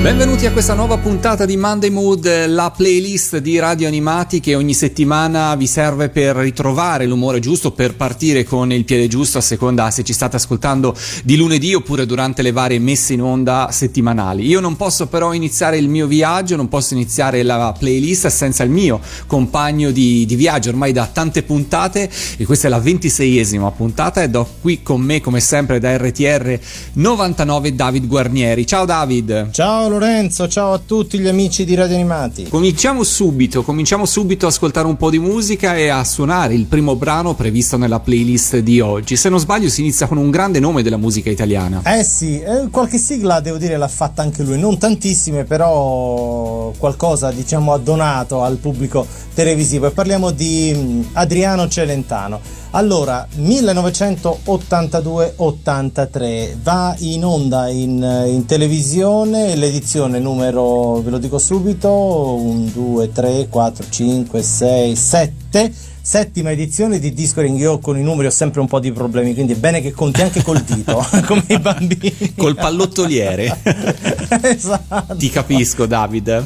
Benvenuti a questa nuova puntata di Monday Mood, la playlist di radio animati che ogni settimana vi serve per ritrovare l'umore giusto, per partire con il piede giusto a seconda se ci state ascoltando di lunedì oppure durante le varie messe in onda settimanali. Io non posso però iniziare il mio viaggio, non posso iniziare la playlist senza il mio compagno di, di viaggio ormai da tante puntate e questa è la ventiseiesima puntata e do qui con me come sempre da RTR 99 David Guarnieri. Ciao David! Ciao Lorenzo, ciao a tutti gli amici di Radio Animati. Cominciamo subito, cominciamo subito a ascoltare un po' di musica e a suonare il primo brano previsto nella playlist di oggi. Se non sbaglio si inizia con un grande nome della musica italiana. Eh sì, eh, qualche sigla devo dire l'ha fatta anche lui, non tantissime però qualcosa diciamo ha donato al pubblico televisivo e parliamo di mm, Adriano Celentano. Allora, 1982-83 va in onda in, in, televisione l'edizione numero, ve lo dico subito, 1, 2, 3, 4, 5, 6, 7 settima edizione di Disco Ring. Io con i numeri ho sempre un po' di problemi, quindi è bene che conti anche col dito, come i bambini. Col pallottoliere. esatto. Ti capisco, David.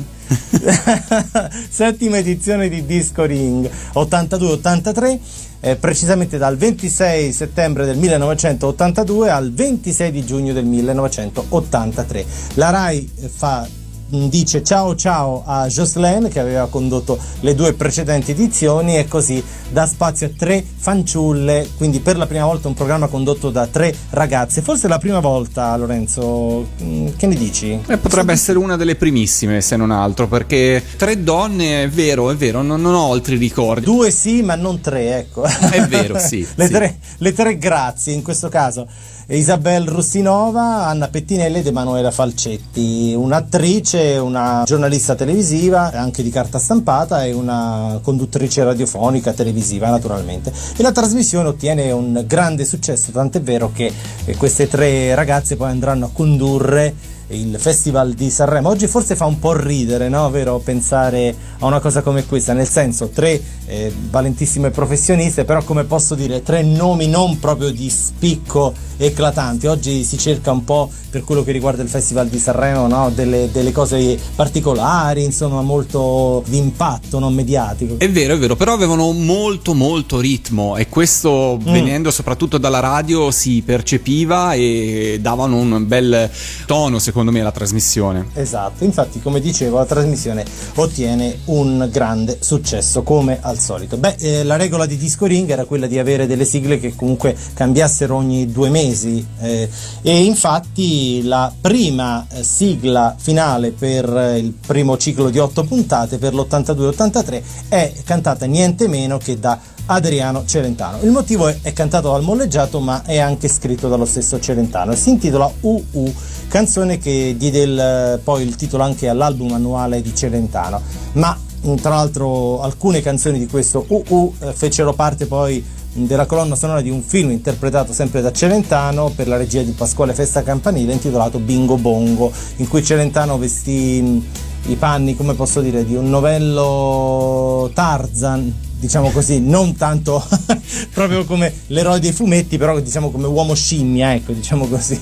settima edizione di Disco Ring 82-83 eh, precisamente dal 26 settembre del 1982 al 26 di giugno del 1983 la RAI fa dice ciao ciao a Jocelyn che aveva condotto le due precedenti edizioni e così dà spazio a tre fanciulle, quindi per la prima volta un programma condotto da tre ragazze. Forse la prima volta, Lorenzo, mm, che ne dici? Eh, potrebbe essere una delle primissime, se non altro, perché tre donne, è vero, è vero, non, non ho altri ricordi. Due sì, ma non tre, ecco. È vero, sì. le, sì. Tre, le tre grazie in questo caso. Isabel Russinova, Anna Pettinelli ed Emanuela Falcetti, un'attrice, una giornalista televisiva, anche di carta stampata e una conduttrice radiofonica televisiva naturalmente. E la trasmissione ottiene un grande successo, tant'è vero che queste tre ragazze poi andranno a condurre il Festival di Sanremo. Oggi forse fa un po' ridere, no? Vero? Pensare a una cosa come questa, nel senso tre eh, valentissime professioniste, però come posso dire, tre nomi non proprio di spicco eclatanti. Oggi si cerca un po' per quello che riguarda il Festival di Sanremo, no? delle, delle, cose particolari, insomma, molto di impatto, non mediatico. È vero, è vero, però avevano molto molto ritmo e questo mm. venendo soprattutto dalla radio si percepiva e davano un bel tono, secondo me, alla trasmissione. Esatto, infatti, come dicevo, la trasmissione ottiene un grande successo, come al solito. Beh, eh, la regola di Disco Ring era quella di avere delle sigle che comunque cambiassero ogni due mesi eh, e infatti la prima eh, sigla finale per eh, il primo ciclo di otto puntate per l'82-83 è cantata niente meno che da Adriano Celentano. Il motivo è, è, cantato dal molleggiato ma è anche scritto dallo stesso Celentano e si intitola UU, canzone che diede il, poi il titolo anche all'album annuale di Celentano. Ma tra l'altro alcune canzoni di questo UU eh, fecero parte poi della colonna sonora di un film interpretato sempre da Celentano per la regia di Pasquale Festa Campanile intitolato Bingo Bongo in cui Celentano vestì i panni come posso dire di un novello Tarzan diciamo così, non tanto proprio come l'eroe dei fumetti, però diciamo come uomo scimmia, ecco, diciamo così.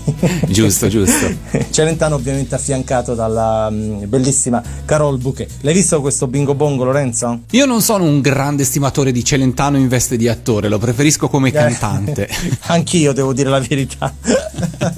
giusto, giusto. Celentano ovviamente affiancato dalla um, bellissima Carol Bouquet. L'hai visto questo bingo bongo, Lorenzo? Io non sono un grande stimatore di Celentano in veste di attore, lo preferisco come eh, cantante. Anch'io devo dire la verità.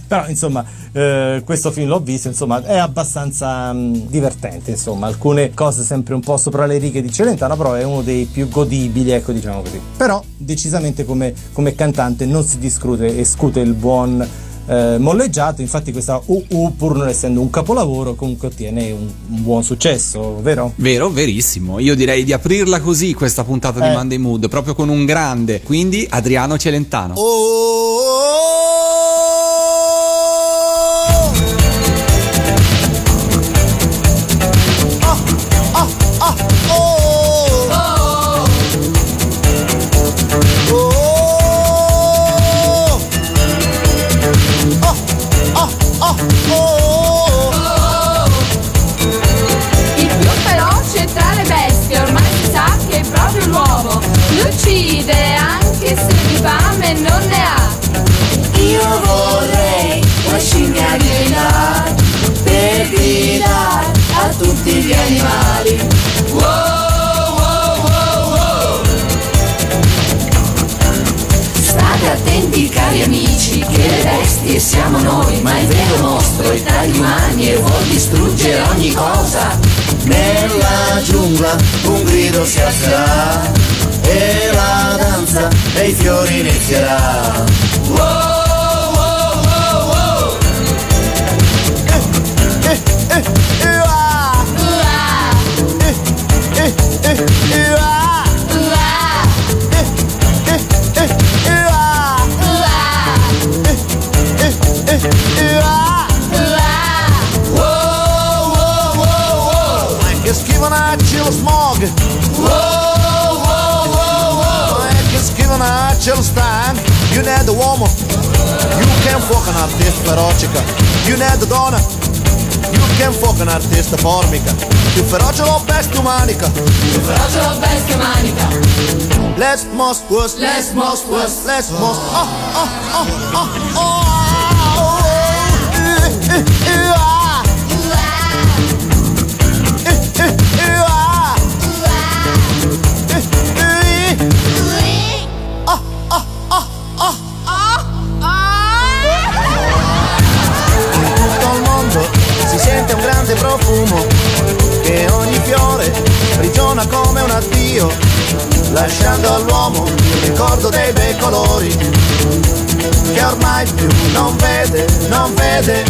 però insomma, eh, questo film l'ho visto, insomma, è abbastanza um, divertente, insomma, alcune cose sempre un po' sopra le righe di Celentano, però è uno dei più godibili godibili, ecco diciamo così. Però decisamente come, come cantante non si discute e scute il buon eh, molleggiato, infatti questa UU pur non essendo un capolavoro comunque ottiene un, un, buon successo, vero? Vero, verissimo. Io direi di aprirla così questa puntata eh. di Monday Mood, proprio con un grande, quindi Adriano Celentano. Oh, oh, oh. Più feroce lo bestia umanica. Più feroce lo bestia umanica. Let's most was. Let's most was. Let's most. Oh, oh, oh, oh, oh. oh. Eh, lasciando all'uomo il ricordo dei bei colori che ormai più non vede, non vede.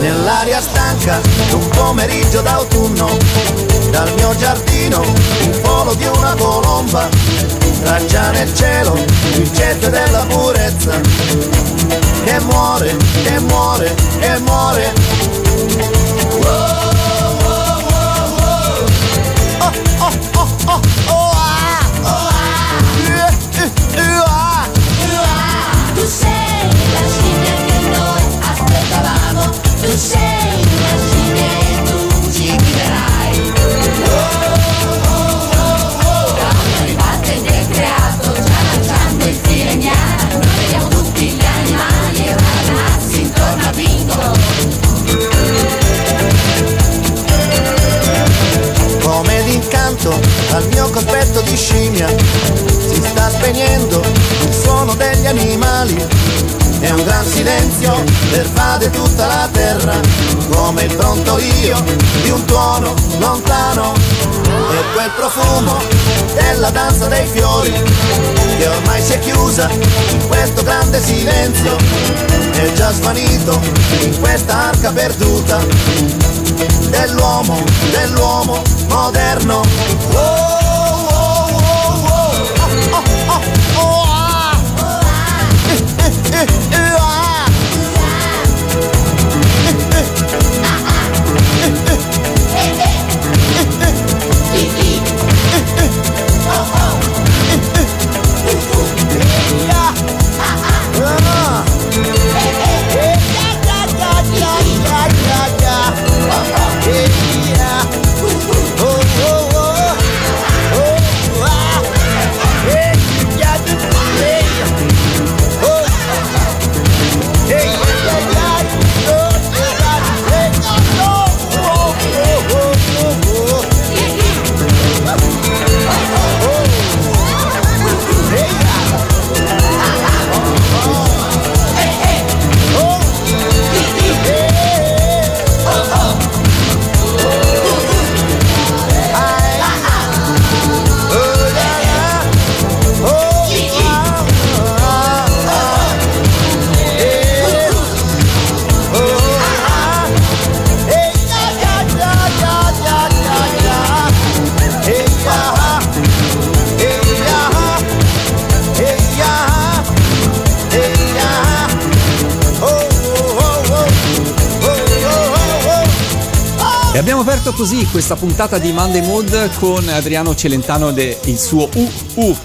Nell'aria stanca d'un pomeriggio d'autunno dal mio giardino il volo di una colomba traccia nel cielo il jet della purezza che muore, che muore, che muore. Oh, al mio cospetto di scimmia si sta spegnendo il suono degli animali. E un gran silenzio pervade tutta la terra come il pronto io di un tuono lontano. E quel profumo della danza dei fiori che ormai si è chiusa in questo grande silenzio è già svanito in questa arca perduta dell'uomo, dell'uomo moderno. Oh, puntata di Monday Mood con Adriano Celentano e il suo UU.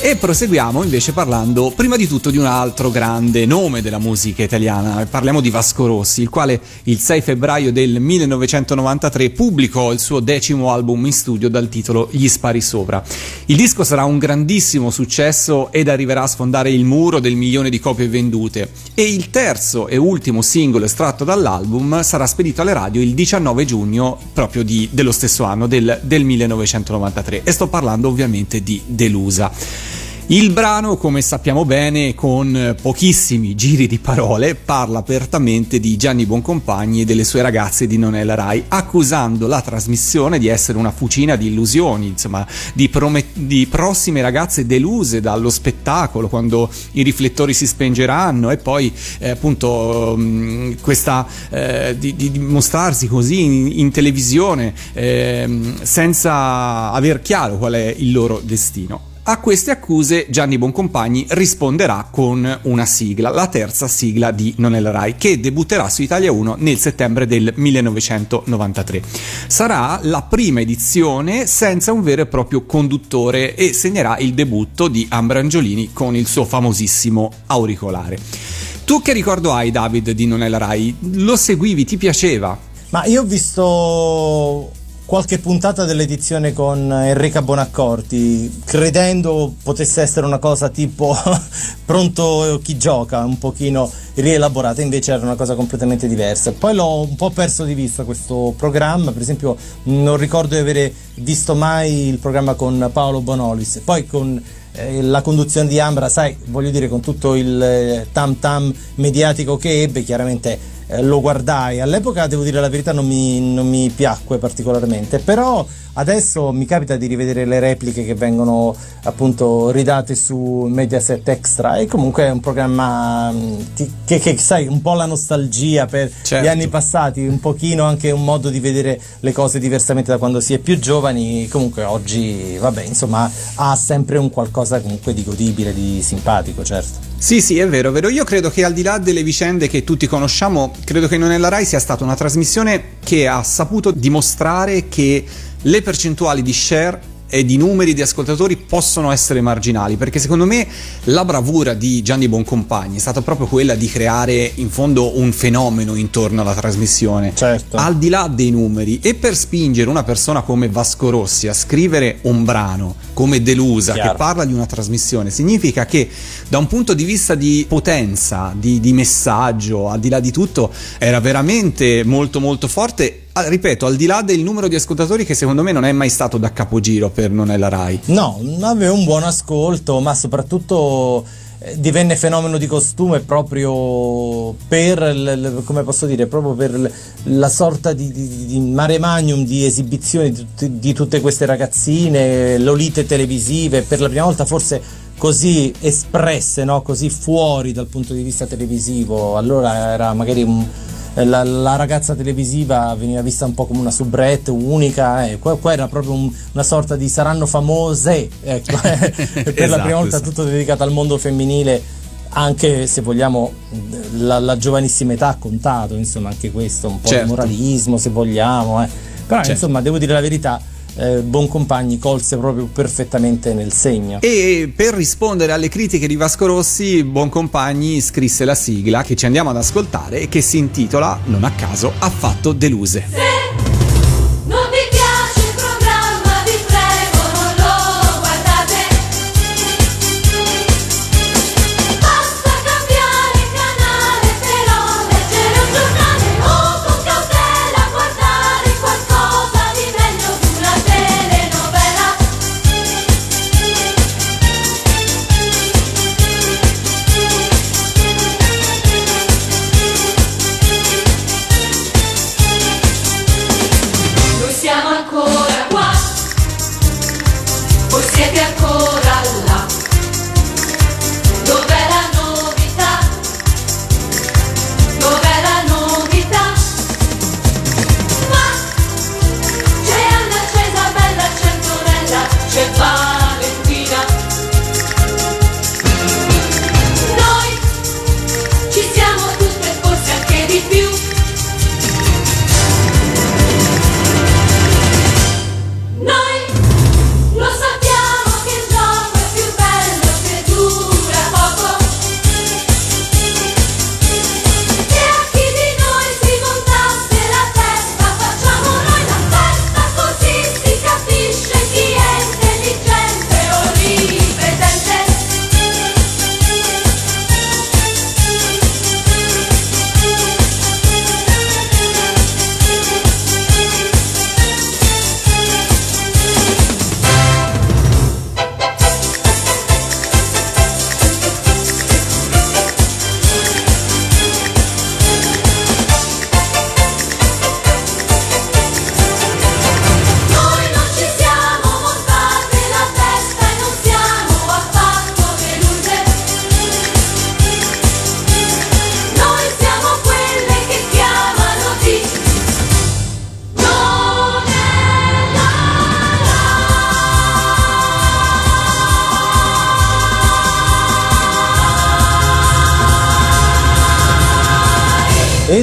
E proseguiamo invece parlando prima di tutto di un altro grande nome della musica italiana. Parliamo di Vasco Rossi, il quale il 6 febbraio del 1993 pubblicò il suo decimo album in studio dal titolo Gli spari sopra. Il disco sarà un grandissimo successo ed arriverà a sfondare il muro del milione di copie vendute. E il terzo e ultimo singolo estratto dall'album sarà spedito alle radio il 19 giugno proprio di, dello stesso anno, del, del 1993. E sto parlando ovviamente di Delusa. Il brano, come sappiamo bene, con pochissimi giri di parole, parla apertamente di Gianni Boncompagni e delle sue ragazze di Nonella Rai, accusando la trasmissione di essere una fucina di illusioni, insomma, di, promet- di prossime ragazze deluse dallo spettacolo quando i riflettori si spengeranno e poi eh, appunto mh, mm, questa eh, di, di, mostrarsi così in, in televisione eh, senza aver chiaro qual è il loro destino. A queste accuse Gianni Boncompagni risponderà con una sigla, la terza sigla di Non è la Rai, che debutterà su Italia 1 nel settembre del 1993. Sarà la prima edizione senza un vero e proprio conduttore e segnerà il debutto di Ambra Angiolini con il suo famosissimo auricolare. Tu che ricordo hai, David, di Non è la Rai? Lo seguivi? Ti piaceva? Ma io ho visto qualche puntata dell'edizione con Enrica Bonaccorti, credendo potesse essere una cosa tipo pronto chi gioca, un pochino rielaborata, invece era una cosa completamente diversa. Poi l'ho un po' perso di vista questo programma, per esempio non ricordo di avere visto mai il programma con Paolo Bonolis, poi con eh, la conduzione di Ambra, sai, voglio dire, con tutto il eh, tam tam mediatico che ebbe, chiaramente eh, lo guardai. All'epoca, devo dire la verità, non mi, non mi piacque particolarmente, però adesso mi capita di rivedere le repliche che vengono appunto ridate su Mediaset Extra e comunque è un programma mm, che, che sai un po' la nostalgia per certo. gli anni passati un pochino anche un modo di vedere le cose diversamente da quando si è più giovani comunque oggi vabbè insomma ha sempre un qualcosa comunque di godibile di simpatico certo sì, sì, è vero, è vero. Io credo che al di là delle vicende che tutti conosciamo, credo che Non è la Rai sia stata una trasmissione che ha saputo dimostrare che le percentuali di share e di numeri di ascoltatori possono essere marginali, perché secondo me la bravura di Gianni Boncompagni è stata proprio quella di creare in fondo un fenomeno intorno alla trasmissione, certo. al di là dei numeri, e per spingere una persona come Vasco Rossi a scrivere un brano come Delusa Chiaro. che parla di una trasmissione, significa che da un punto di vista di potenza, di, di messaggio, al di là di tutto, era veramente molto molto forte ripeto, al di là del numero di ascoltatori che secondo me non è mai stato da capogiro per Non è la Rai. No, aveva un buon ascolto, ma soprattutto eh, divenne fenomeno di costume proprio per, come posso dire, proprio per la sorta di, di, di mare magnum di esibizioni di, di tutte queste ragazzine, lolite televisive, per la prima volta forse così espresse, no? così fuori dal punto di vista televisivo. Allora era magari un la, la, ragazza televisiva veniva vista un po' come una soubrette unica, eh. qua, qua, era proprio un, una sorta di saranno famose, ecco, eh. per esatto, la prima volta esatto. tutto dedicato al mondo femminile, anche se vogliamo la, la, giovanissima età ha contato, insomma anche questo, un po' certo. di moralismo se vogliamo, eh. però certo. insomma devo dire la verità eh, Boncompagni colse proprio perfettamente nel segno. E per rispondere alle critiche di Vasco Rossi, Boncompagni scrisse la sigla che ci andiamo ad ascoltare e che si intitola, non a caso, Affatto deluse. Sì.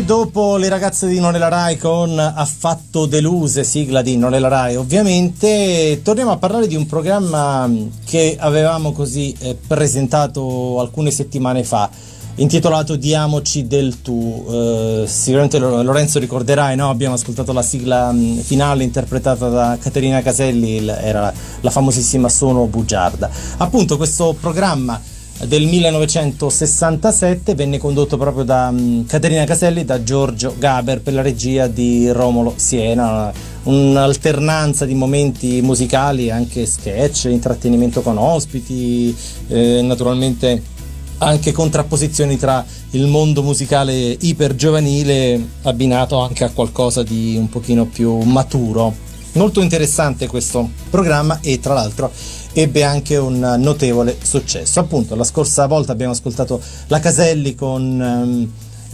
Dopo le ragazze di Non è la Rai con Affatto Deluse, sigla di Non è la Rai ovviamente, torniamo a parlare di un programma che avevamo così eh, presentato alcune settimane fa, intitolato Diamoci del tu. Eh, sicuramente Lorenzo ricorderai, no? abbiamo ascoltato la sigla mh, finale interpretata da Caterina Caselli, era la famosissima Sono Bugiarda. Appunto questo programma del 1967 venne condotto proprio da um, Caterina Caselli e da Giorgio Gaber per la regia di Romolo Siena. Un'alternanza di momenti musicali anche sketch intrattenimento con ospiti eh, naturalmente anche contrapposizioni tra il mondo musicale iper giovanile abbinato anche a qualcosa di un pochino più maturo. Molto interessante questo programma e tra l'altro ebbe anche un notevole successo. Appunto, la scorsa volta abbiamo ascoltato la Caselli con um,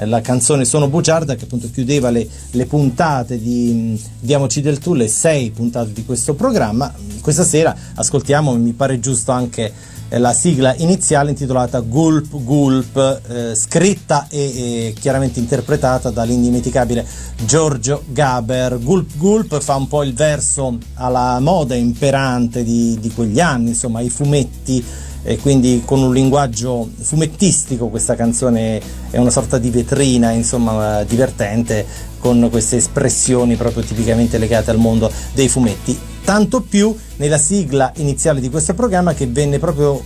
la canzone Sono Bugiarda che appunto chiudeva le, le puntate di Diamoci del Tu, le sei puntate di questo programma. Questa sera ascoltiamo, mi pare giusto anche la sigla iniziale intitolata Gulp Gulp, eh, scritta e, e, chiaramente interpretata dall'indimenticabile Giorgio Gaber. Gulp Gulp fa un po' il verso alla moda imperante di, di quegli anni, insomma, i fumetti e quindi con un linguaggio fumettistico questa canzone è una sorta di vetrina insomma divertente con queste espressioni proprio tipicamente legate al mondo dei fumetti tanto più nella sigla iniziale di questo programma che venne proprio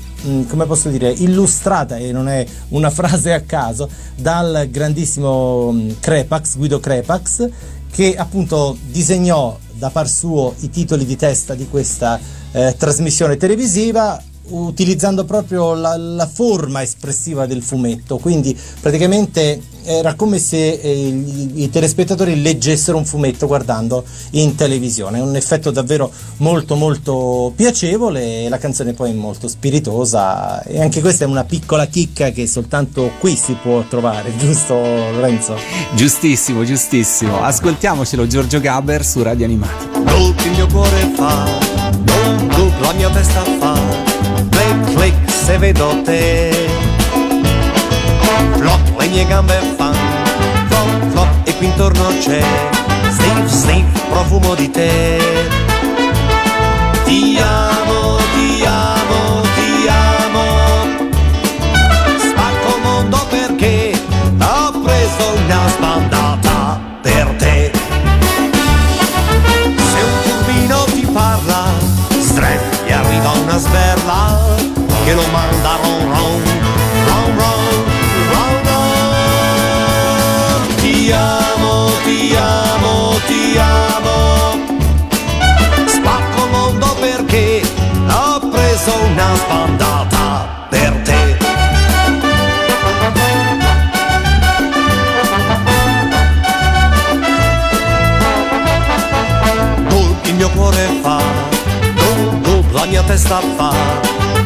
come posso dire illustrata e non è una frase a caso dal grandissimo Crepax Guido Crepax che appunto disegnò da par suo i titoli di testa di questa eh, trasmissione televisiva utilizzando proprio la, la, forma espressiva del fumetto, quindi praticamente era come se eh, i, telespettatori leggessero un fumetto guardando in televisione, un effetto davvero molto molto piacevole, la canzone poi è molto spiritosa e anche questa è una piccola chicca che soltanto qui si può trovare, giusto Lorenzo? Giustissimo, giustissimo, ascoltiamocelo Giorgio Gaber su Radio Animati. Colpi il mio cuore fa, non la mia testa fa click click se vedo te. Flop le mie gambe fan. Flop flop e qui intorno c'è Sniff sniff profumo di te. Ti amo, cuore fa, gol gol la mia testa fa.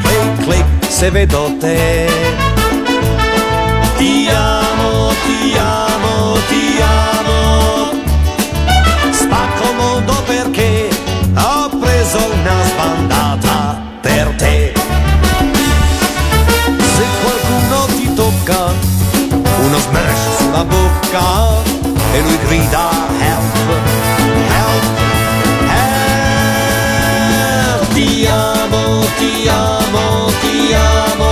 Click click se vedo te. Ti amo ti amo ti amo. Spacco mondo perché ho preso una spandata per te. Se qualcuno ti tocca uno smash sulla bocca e lui grida help ti amo ti amo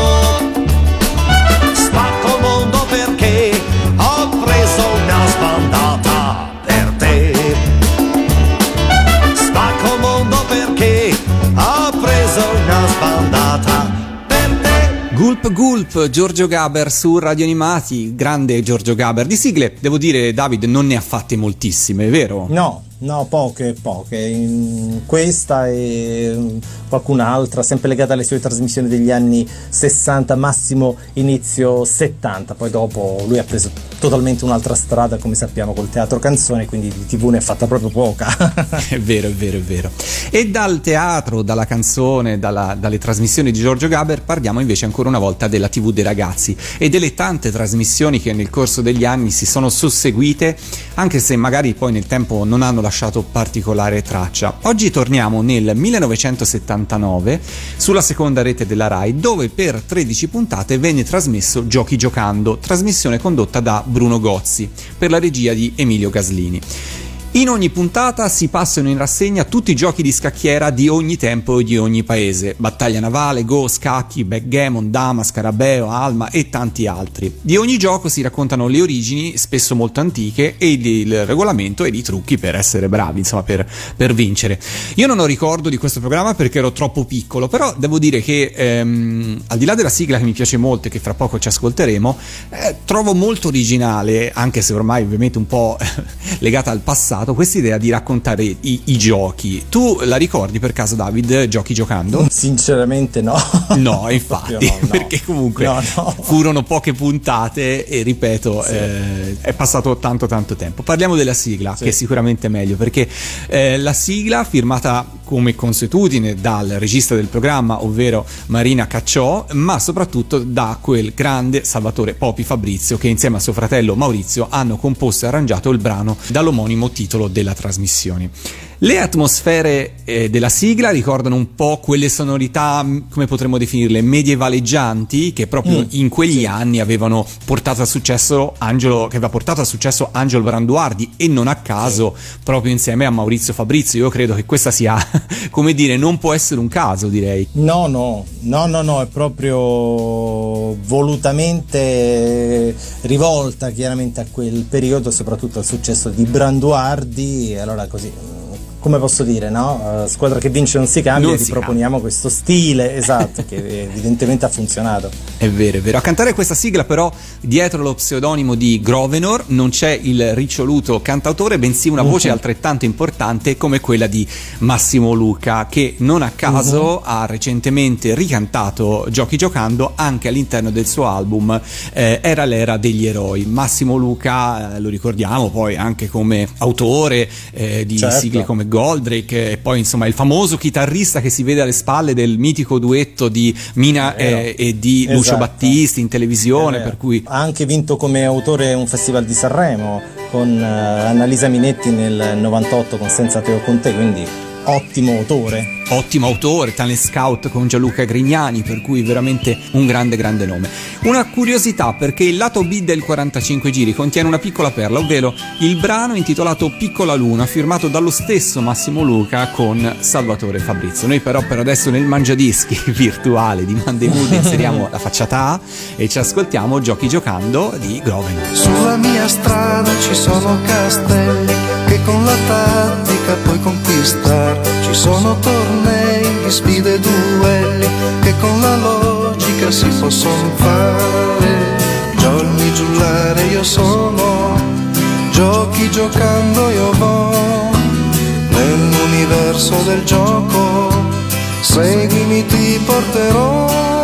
spacco mondo perché ho preso una spandata per te spacco mondo perché ho preso una spandata per te Gulp Gulp, Giorgio Gaber su Radio Animati, grande Giorgio Gaber. Di sigle, devo dire, David, non ne ha fatte moltissime, vero? No, no, poche, poche. In questa e qualcun'altra, sempre legata alle sue trasmissioni degli anni 60, massimo inizio 70. Poi dopo lui ha preso totalmente un'altra strada, come sappiamo, col teatro canzone, quindi di TV ne ha fatta proprio poca. è vero, è vero, è vero. E dal teatro, dalla canzone, dalla, dalle trasmissioni di Giorgio Gaber parliamo invece ancora una volta della TV dei ragazzi e delle tante trasmissioni che nel corso degli anni si sono susseguite, anche se magari poi nel tempo non hanno lasciato particolare traccia. Oggi torniamo nel 1979 1989 sulla seconda rete della RAI dove per 13 puntate venne trasmesso Giochi giocando, trasmissione condotta da Bruno Gozzi per la regia di Emilio Gaslini. In ogni puntata si passano in rassegna tutti i giochi di scacchiera di ogni tempo e di ogni paese, battaglia navale, Go, scacchi, backgammon, dama, scarabeo, alma e tanti altri. Di ogni gioco si raccontano le origini, spesso molto antiche, e il regolamento e i trucchi per essere bravi, insomma per, per vincere. Io non ho ricordo di questo programma perché ero troppo piccolo, però devo dire che ehm, al di là della sigla che mi piace molto e che fra poco ci ascolteremo, eh, trovo molto originale, anche se ormai ovviamente un po' legata al passato, questa idea di raccontare i, i giochi. Tu la ricordi per caso, David, giochi giocando? Sinceramente no. No, infatti, no, no. perché comunque no. furono poche puntate e ripeto, Sì. eh, è passato tanto tanto tempo. Parliamo della sigla, Sì. che è sicuramente meglio, perché eh, la sigla firmata come consuetudine dal regista del programma, ovvero Marina Cacciò, ma soprattutto da quel grande Salvatore Popi Fabrizio che insieme a suo fratello Maurizio hanno composto e arrangiato il brano dall'omonimo titolo della trasmissione. Le atmosfere eh, della sigla ricordano un po' quelle sonorità, mh, come potremmo definirle, medievaleggianti, che proprio Mm, in quegli sì. anni avevano portato a successo Angelo, che aveva portato a successo Angelo Branduardi e non a caso proprio insieme a Maurizio Fabrizio. Io credo che questa sia, come dire, non può essere un caso, direi. No, no, no, no, no, è proprio volutamente rivolta chiaramente a quel periodo, soprattutto al successo di Branduardi. E allora così, come posso dire, no? Eh, squadra che vince non si cambia, Non ti si proponiamo questo stile, esatto, che evidentemente ha funzionato. È vero, è vero. A cantare questa sigla, però, dietro lo pseudonimo di Grovenor non c'è il riccioluto cantautore, bensì una voce Mhm. altrettanto importante come quella di Massimo Luca, che non a caso ha recentemente ricantato Giochi giocando anche all'interno del suo album eh, Era l'era degli eroi. Massimo Luca, eh, lo ricordiamo poi anche come autore eh, di Certo. sigle come Goldrake e poi insomma il famoso chitarrista che si vede alle spalle del mitico duetto di Mina eh, e di Lucio Esatto. Battisti in televisione, per cui ha anche vinto come autore un festival di Sanremo con eh, Annalisa Minetti nel 98 con Senza Teo Conte, quindi ottimo autore. ottimo autore, talent scout con Gianluca Grignani, per cui veramente un grande grande nome. Una curiosità perché il lato B del 45 giri contiene una piccola perla, ovvero il brano intitolato Piccola Luna, firmato dallo stesso Massimo Luca con Salvatore Fabrizio. Noi però per adesso nel mangiadischi virtuale di Monday Mood inseriamo la facciata A e ci ascoltiamo Giochi giocando di Groven. Sulla mia strada ci sono castelli che con la tattica puoi conquistare. Ci sono tornei sfide e duelli che con la logica si possono fare. Jolly giullare io sono, giochi giocando io vo. Nell'universo del gioco, seguimi ti porterò.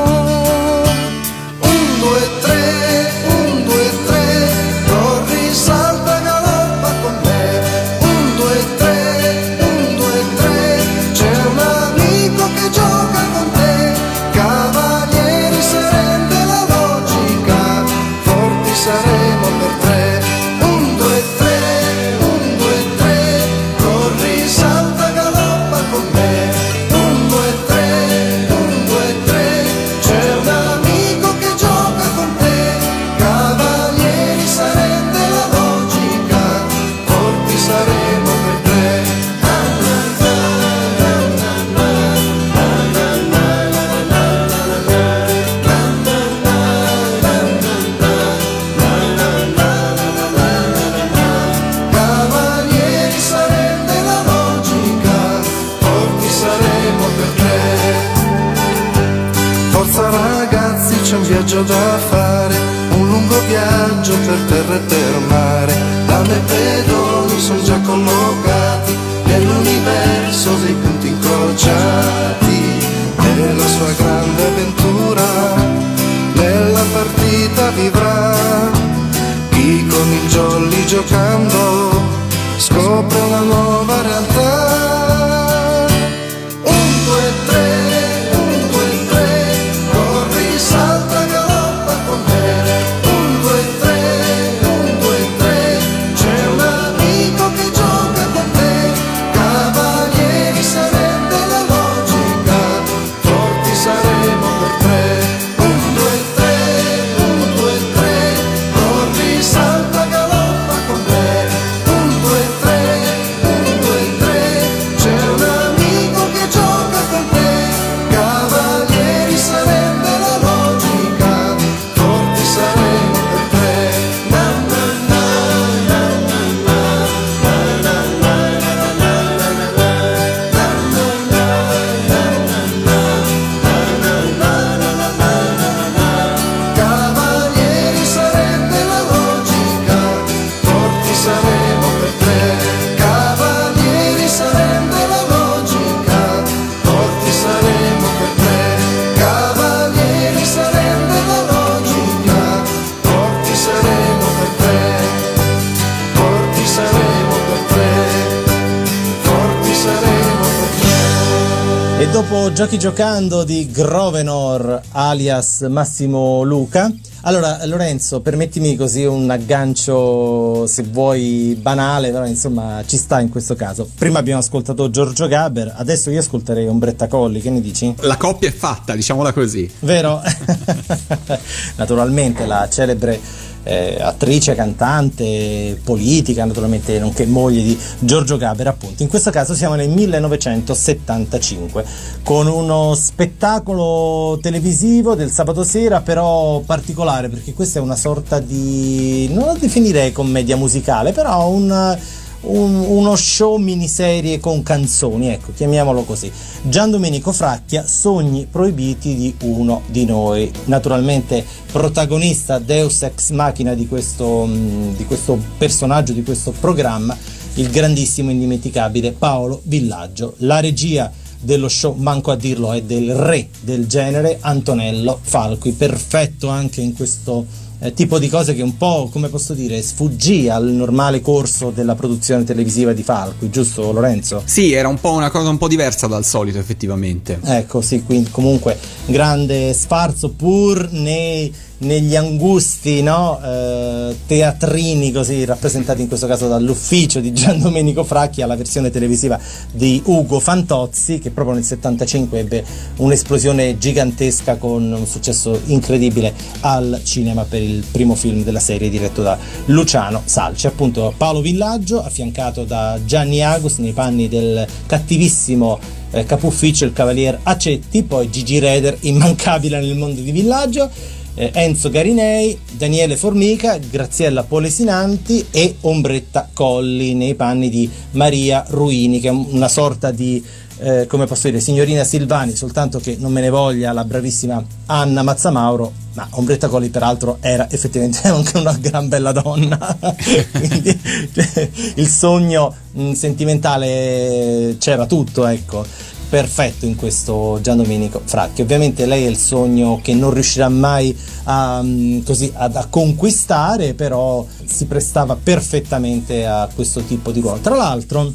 Dopo Giochi giocando di Grovenor alias Massimo Luca. Allora, Lorenzo, permettimi così un aggancio, se vuoi, banale, però insomma ci sta in questo caso. Prima abbiamo ascoltato Giorgio Gaber, adesso io ascolterei Ombretta Colli, che ne dici? La coppia è fatta, diciamola così. Vero? Naturalmente la celebre eh, attrice, cantante, politica, naturalmente nonché moglie di Giorgio Gaber, appunto. In questo caso siamo nel 1975 con uno spettacolo televisivo del sabato sera, però particolare perché questa è una sorta di non lo definirei commedia musicale, però un un- uno show miniserie con canzoni, ecco, chiamiamolo così. Gian Domenico Fracchia, Sogni proibiti di uno di noi. Naturalmente protagonista Deus ex machina di questo, mh, di questo personaggio, di questo programma, il grandissimo e indimenticabile Paolo Villaggio. La regia dello show, manco a dirlo, è del re del genere, Antonello Falqui, perfetto anche in questo eh, tipo di cose che un po', come posso dire, sfuggì al normale corso della produzione televisiva di Falqui, giusto Lorenzo? Sì, era un po' una cosa un po' diversa dal solito, effettivamente. Ecco, sì, quindi comunque grande sfarzo pur nei- negli angusti no? eh, teatrini così rappresentati in questo caso dall'ufficio di Gian Domenico Fracchi alla versione televisiva di Ugo Fantozzi che proprio nel 75 ebbe un'esplosione gigantesca con un successo incredibile al cinema per il primo film della serie diretto da Luciano Salci appunto Paolo Villaggio affiancato da Gianni Agus nei panni del cattivissimo eh, capufficio il cavalier Acetti, poi Gigi Reder, immancabile nel mondo di villaggio, eh, Enzo Garinei, Daniele Formica, Graziella Polesinanti e Ombretta Colli nei panni di Maria Ruini, che è un- una sorta di, eh, come posso dire, signorina Silvani, soltanto che non me ne voglia la bravissima Anna Mazzamauro, ma Ombretta Colli peraltro era effettivamente anche una gran bella donna, quindi cioè, il sogno mh, sentimentale c'era tutto, ecco perfetto in questo Gian Domenico Fracchi. Ovviamente lei è il sogno che non riuscirà mai a, mm, così, ad- a conquistare, però si prestava perfettamente a questo tipo di ruolo. Tra l'altro,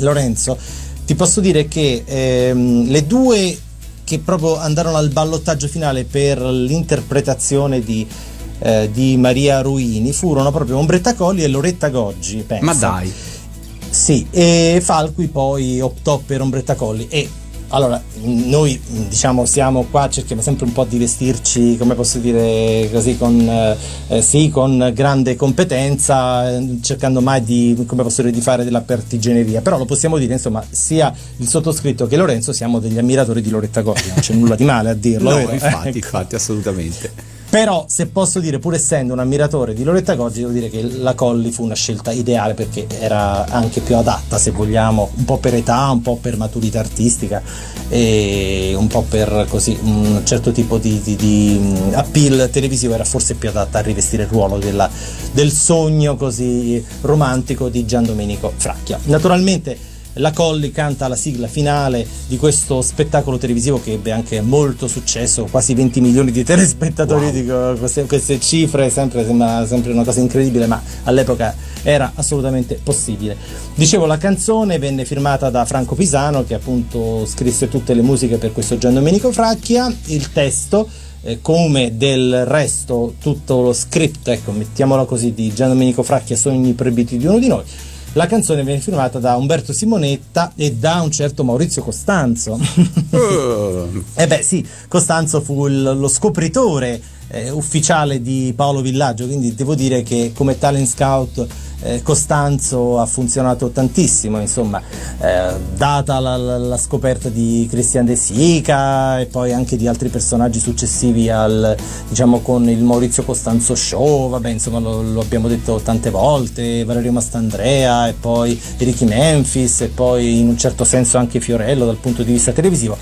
Lorenzo, ti posso dire che ehm, le due che proprio andarono al ballottaggio finale per l'interpretazione di, eh, di Maria Ruini furono proprio Ombretta Colli e Loretta Goggi. pensa. Ma dai. Sì, e Falqui poi optò per Ombretta Colli e allora noi diciamo siamo qua, cerchiamo sempre un po' di vestirci, come posso dire così, con, eh, sì, con grande competenza, cercando mai di, come posso dire, di fare della partigianeria, però lo possiamo dire, insomma, sia il sottoscritto che Lorenzo siamo degli ammiratori di Loretta Colli, non c'è nulla di male a dirlo. No, infatti, Ecco. infatti, assolutamente. Però, se posso dire, pur essendo un ammiratore di Loretta Goggi, devo dire che la Colli fu una scelta ideale perché era anche più adatta, se vogliamo, un po' per età, un po' per maturità artistica e un po' per così un certo tipo di, di- di, mm, appeal televisivo, era forse più adatta a rivestire il ruolo della- del sogno così romantico di Gian Domenico Fracchia. Naturalmente. La Colli canta la sigla finale di questo spettacolo televisivo che ebbe anche molto successo, quasi 20 milioni di telespettatori, dico, queste, queste cifre sempre, sembra sempre una cosa incredibile, ma all'epoca era assolutamente possibile. Dicevo, la canzone venne firmata da Franco Pisano che appunto scrisse tutte le musiche per questo Gian Domenico Fracchia, il testo eh, come del resto tutto lo script, ecco, mettiamolo così, di Gian Domenico Fracchia, Sogni proibiti di uno di noi. La canzone viene firmata da Umberto Simonetta e da un certo Maurizio Costanzo. Oh. Eh beh sì, Costanzo fu il- lo scopritore eh, ufficiale di Paolo Villaggio, quindi devo dire che come talent scout eh, Costanzo ha funzionato tantissimo, insomma, eh, data la, la- la scoperta di Christian De Sica e poi anche di altri personaggi successivi al, diciamo, con il Maurizio Costanzo Show, vabbè, insomma, lo, lo abbiamo detto tante volte, Valerio Mastandrea e poi Ricky Memphis e poi in un certo senso anche Fiorello dal punto di vista televisivo.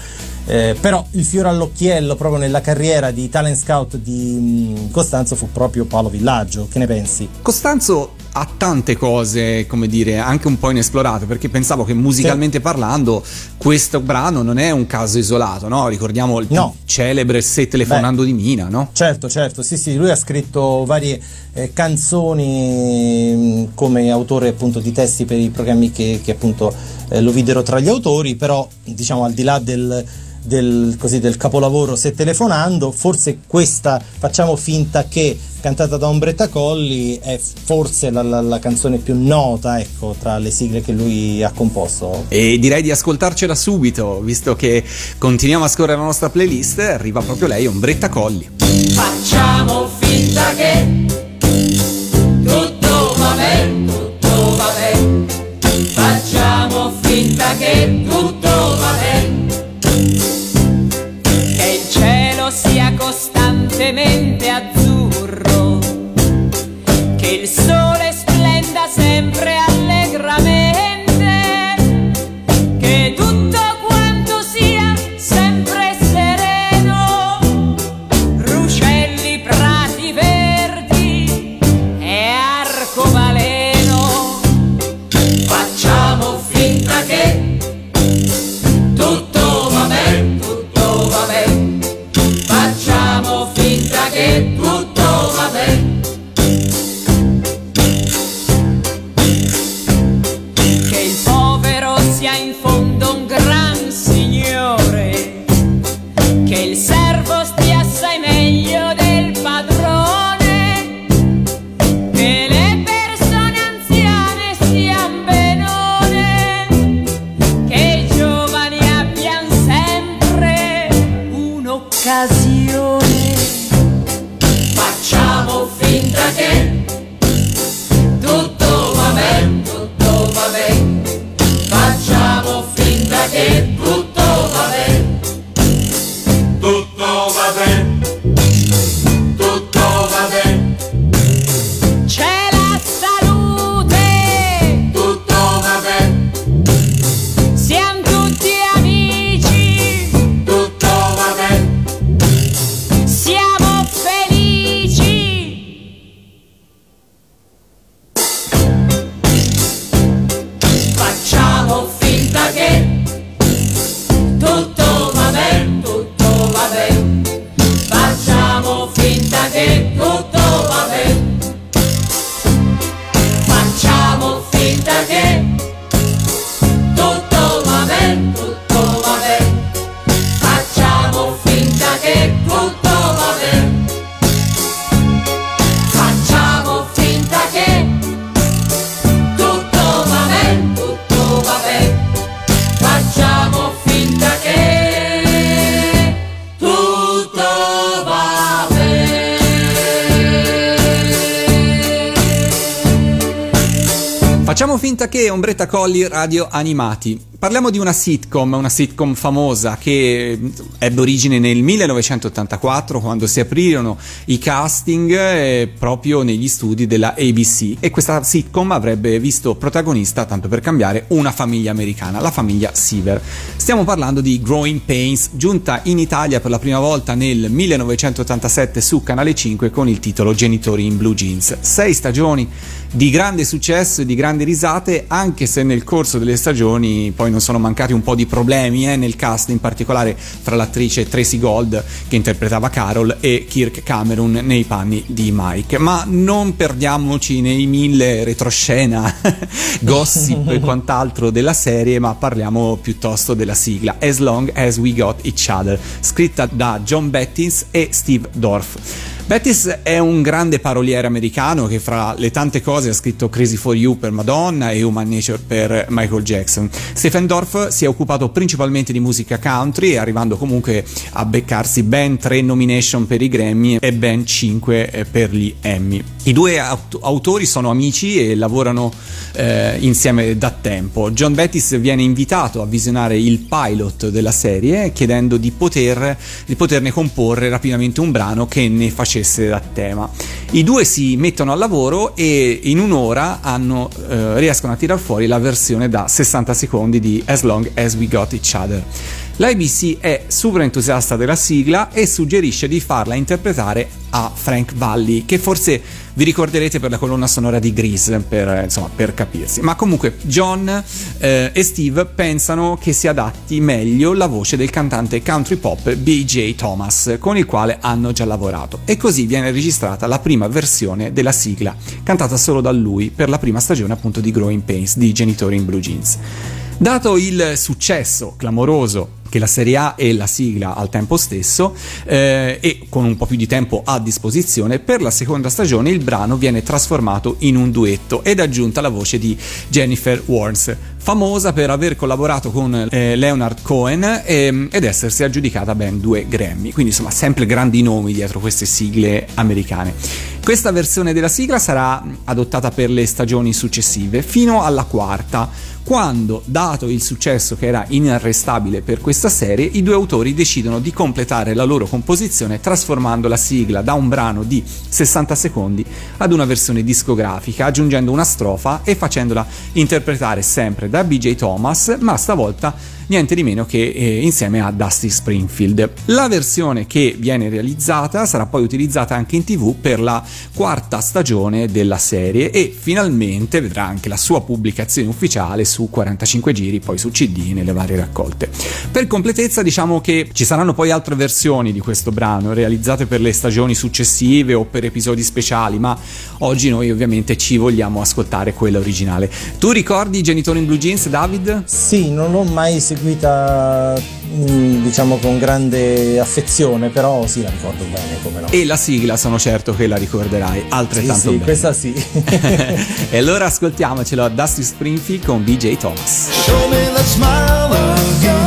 Eh, però il fiore all'occhiello proprio nella carriera di talent scout di mh, Costanzo fu proprio Paolo Villaggio. Che ne pensi? Costanzo ha tante cose, come dire, anche un po' inesplorate, perché pensavo che musicalmente parlando questo brano non è un caso isolato, no? Ricordiamo il No. celebre Se telefonando di Mina, no? Certo, certo, sì, sì, lui ha scritto varie eh, canzoni mh, come autore appunto di testi per i programmi che, che appunto eh, lo videro tra gli autori, però diciamo al di là del, del, così, del capolavoro Se telefonando, forse questa facciamo finta che cantata da Ombretta Colli è forse la, la- la canzone più nota ecco, tra le sigle che lui ha composto. E direi di ascoltarcela subito, visto che continuiamo a scorrere la nostra playlist, arriva proprio lei, Ombretta Colli. Facciamo finta che tutto va bene, tutto va bene. Facciamo finta che tutto Ombretta Colli Radio Animati. Parliamo di una sitcom, una sitcom famosa che ebbe origine nel 1984 quando si aprirono i casting eh, proprio negli studi della ABC e questa sitcom avrebbe visto protagonista, tanto per cambiare, una famiglia americana, la famiglia Seaver. Stiamo parlando di Growing Pains, giunta in Italia per la prima volta nel 1987 su Canale 5 con il titolo Genitori in Blue Jeans. Sei stagioni di grande successo e di grandi risate, anche se nel corso delle stagioni poi non sono mancati un po' di problemi eh, nel cast, in particolare fra l'attrice Tracy Gold che interpretava Carol e Kirk Cameron nei panni di Mike. Ma non perdiamoci nei mille retroscena, gossip e quant'altro della serie, ma parliamo piuttosto della sigla As Long As We Got Each Other, scritta da John Bettins e Steve Dorff. Bettis è un grande paroliere americano che fra le tante cose ha scritto Crazy for You per Madonna e Human Nature per Michael Jackson. Stephen Dorff si è occupato principalmente di musica country, arrivando comunque a beccarsi ben tre nomination per i Grammy e ben cinque eh, per gli Emmy. I due aut- autori sono amici e lavorano eh, insieme da tempo. John Bettis viene invitato a visionare il pilot della serie chiedendo di, poter, di poterne comporre rapidamente un brano che ne facesse da tema. I due si mettono al lavoro e in un'ora hanno, eh, riescono a tirar fuori la versione da 60 secondi di As Long As We Got Each Other. L'IBC è super entusiasta della sigla e suggerisce di farla interpretare a Frank Valli, che forse vi ricorderete per la colonna sonora di Grease, per, eh, insomma, per capirsi. Ma comunque John eh, e Steve pensano che si adatti meglio la voce del cantante country pop BJ Thomas, con il quale hanno già lavorato. E così viene registrata la prima versione della sigla, cantata solo da lui per la prima stagione appunto di Growing Pains di Genitori in Blue Jeans. Dato il successo clamoroso che la Serie A e la sigla al tempo stesso eh, e con un po' più di tempo a disposizione, per la seconda stagione il brano viene trasformato in un duetto ed aggiunta la voce di Jennifer Warnes, famosa per aver collaborato con eh, Leonard Cohen ehm, ed essersi aggiudicata ben due Grammy, quindi insomma sempre grandi nomi dietro queste sigle americane. Questa versione della sigla sarà adottata per le stagioni successive fino alla quarta quando, dato il successo che era inarrestabile per questa serie, i due autori decidono di completare la loro composizione trasformando la sigla da un brano di 60 secondi ad una versione discografica, aggiungendo una strofa e facendola interpretare sempre da BJ Thomas, ma stavolta niente di meno che eh, insieme a Dusty Springfield. La versione che viene realizzata sarà poi utilizzata anche in tv per la quarta stagione della serie e finalmente vedrà anche la sua pubblicazione ufficiale su 45 giri, poi su CD nelle varie raccolte. Per completezza diciamo che ci saranno poi altre versioni di questo brano realizzate per le stagioni successive o per episodi speciali, ma oggi noi ovviamente ci vogliamo ascoltare quella originale. Tu ricordi i genitori in blue jeans, David? Sì, non l'ho mai seguita mm, diciamo con grande affezione, però sì, la ricordo bene, come no. E la sigla sono certo che la ricorderai Sì, altrettanto sì, bene. questa sì. e allora ascoltiamocelo a Dusty Springfield con BJ Thomas. Show me that smile again.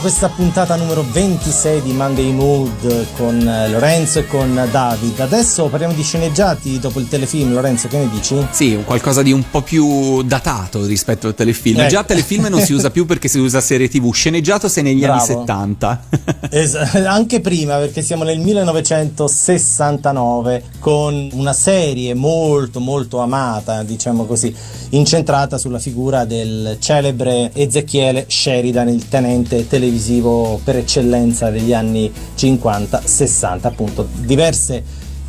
Questa puntata numero 26 di Monday Mood con eh, Lorenzo e con David. Adesso parliamo di sceneggiati dopo il telefilm. Lorenzo, che ne dici? Sì, qualcosa di un po' più datato rispetto al telefilm. Ecco. Già telefilm non si usa più perché si usa serie TV, sceneggiato sei negli anni Bravo. 70. Es- anche prima, perché siamo nel 1969 con una serie molto molto amata, diciamo così, incentrata sulla figura del celebre Ezechiele Sheridan, il tenente televisivo per eccellenza degli anni 50-60, appunto diverse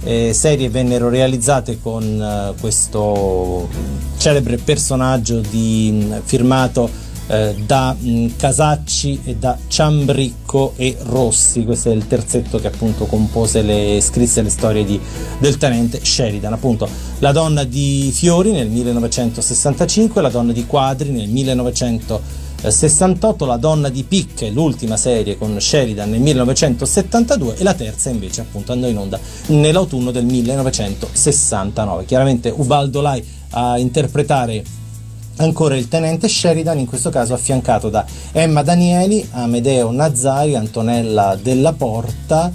eh, serie vennero realizzate con eh, questo celebre personaggio di, mh, firmato eh, da mh, Casacci e da Ciambricco e Rossi. Questo è il terzetto che appunto compose le scrisse le storie di- del tenente Sheridan. Appunto, La donna di Fiori nel 1965, La donna di Quadri nel 1968, La donna di Picche, l'ultima serie con Sheridan nel 1972 e la terza invece appunto andò in onda nell'autunno del 1969. Chiaramente Ubaldo Lai a interpretare ancora il tenente Sheridan, in questo caso affiancato da Emma Danieli, Amedeo Nazzari, Antonella Della Porta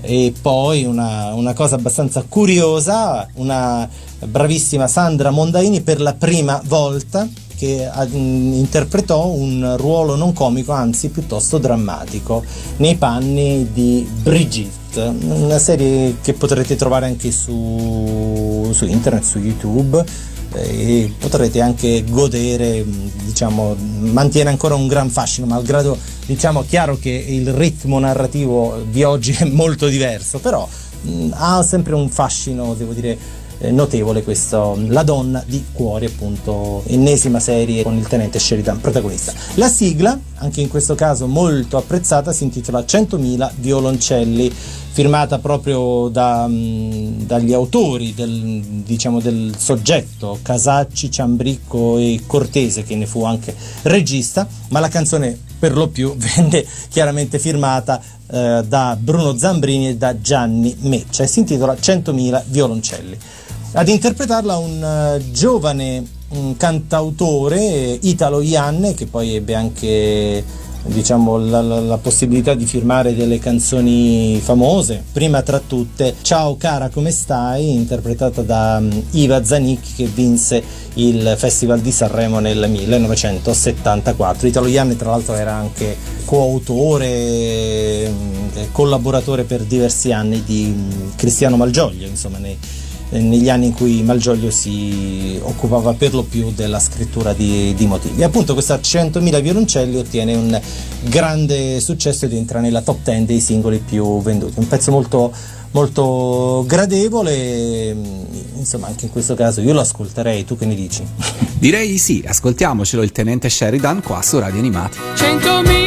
e poi una, una cosa abbastanza curiosa, una bravissima Sandra Mondaini per la prima volta che interpretò un ruolo non comico, anzi piuttosto drammatico, nei panni di Brigitte, una serie che potrete trovare anche su, su internet, su YouTube eh, e potrete anche godere, diciamo, mantiene ancora un gran fascino, malgrado diciamo chiaro che il ritmo narrativo di oggi è molto diverso, però mh, ha sempre un fascino, devo dire, notevole questo La donna di cuori, appunto, ennesima serie con il tenente Sheridan protagonista. La sigla, anche in questo caso molto apprezzata, si intitola 100.000 violoncelli, firmata proprio da, mh, dagli autori del, diciamo, del soggetto, Casacci, Ciambricco e Cortese, che ne fu anche regista, ma la canzone per lo più venne chiaramente firmata eh, da Bruno Zambrini e da Gianni Meccia e si intitola 100.000 violoncelli. Ad interpretarla un eh, giovane un cantautore eh, Italo Ianne che poi ebbe anche diciamo la, la- la possibilità di firmare delle canzoni famose. Prima tra tutte Ciao cara come stai? interpretata da mm, Iva Zanicchi che vinse il Festival di Sanremo nel 1974 Italo Ianne tra l'altro era anche coautore mm, collaboratore per diversi anni di mm, Cristiano Malgioglio insomma nei, eh, negli anni in cui Malgioglio si occupava per lo più della scrittura di, di motivi. E appunto questa 100.000 violoncelli ottiene un grande successo ed entra nella top 10 dei singoli più venduti. Un pezzo molto, molto gradevole, mm, insomma anche in questo caso io lo ascolterei, tu che ne dici? Direi sì, ascoltiamocelo il tenente Sheridan qua su Radio Animati. 100.000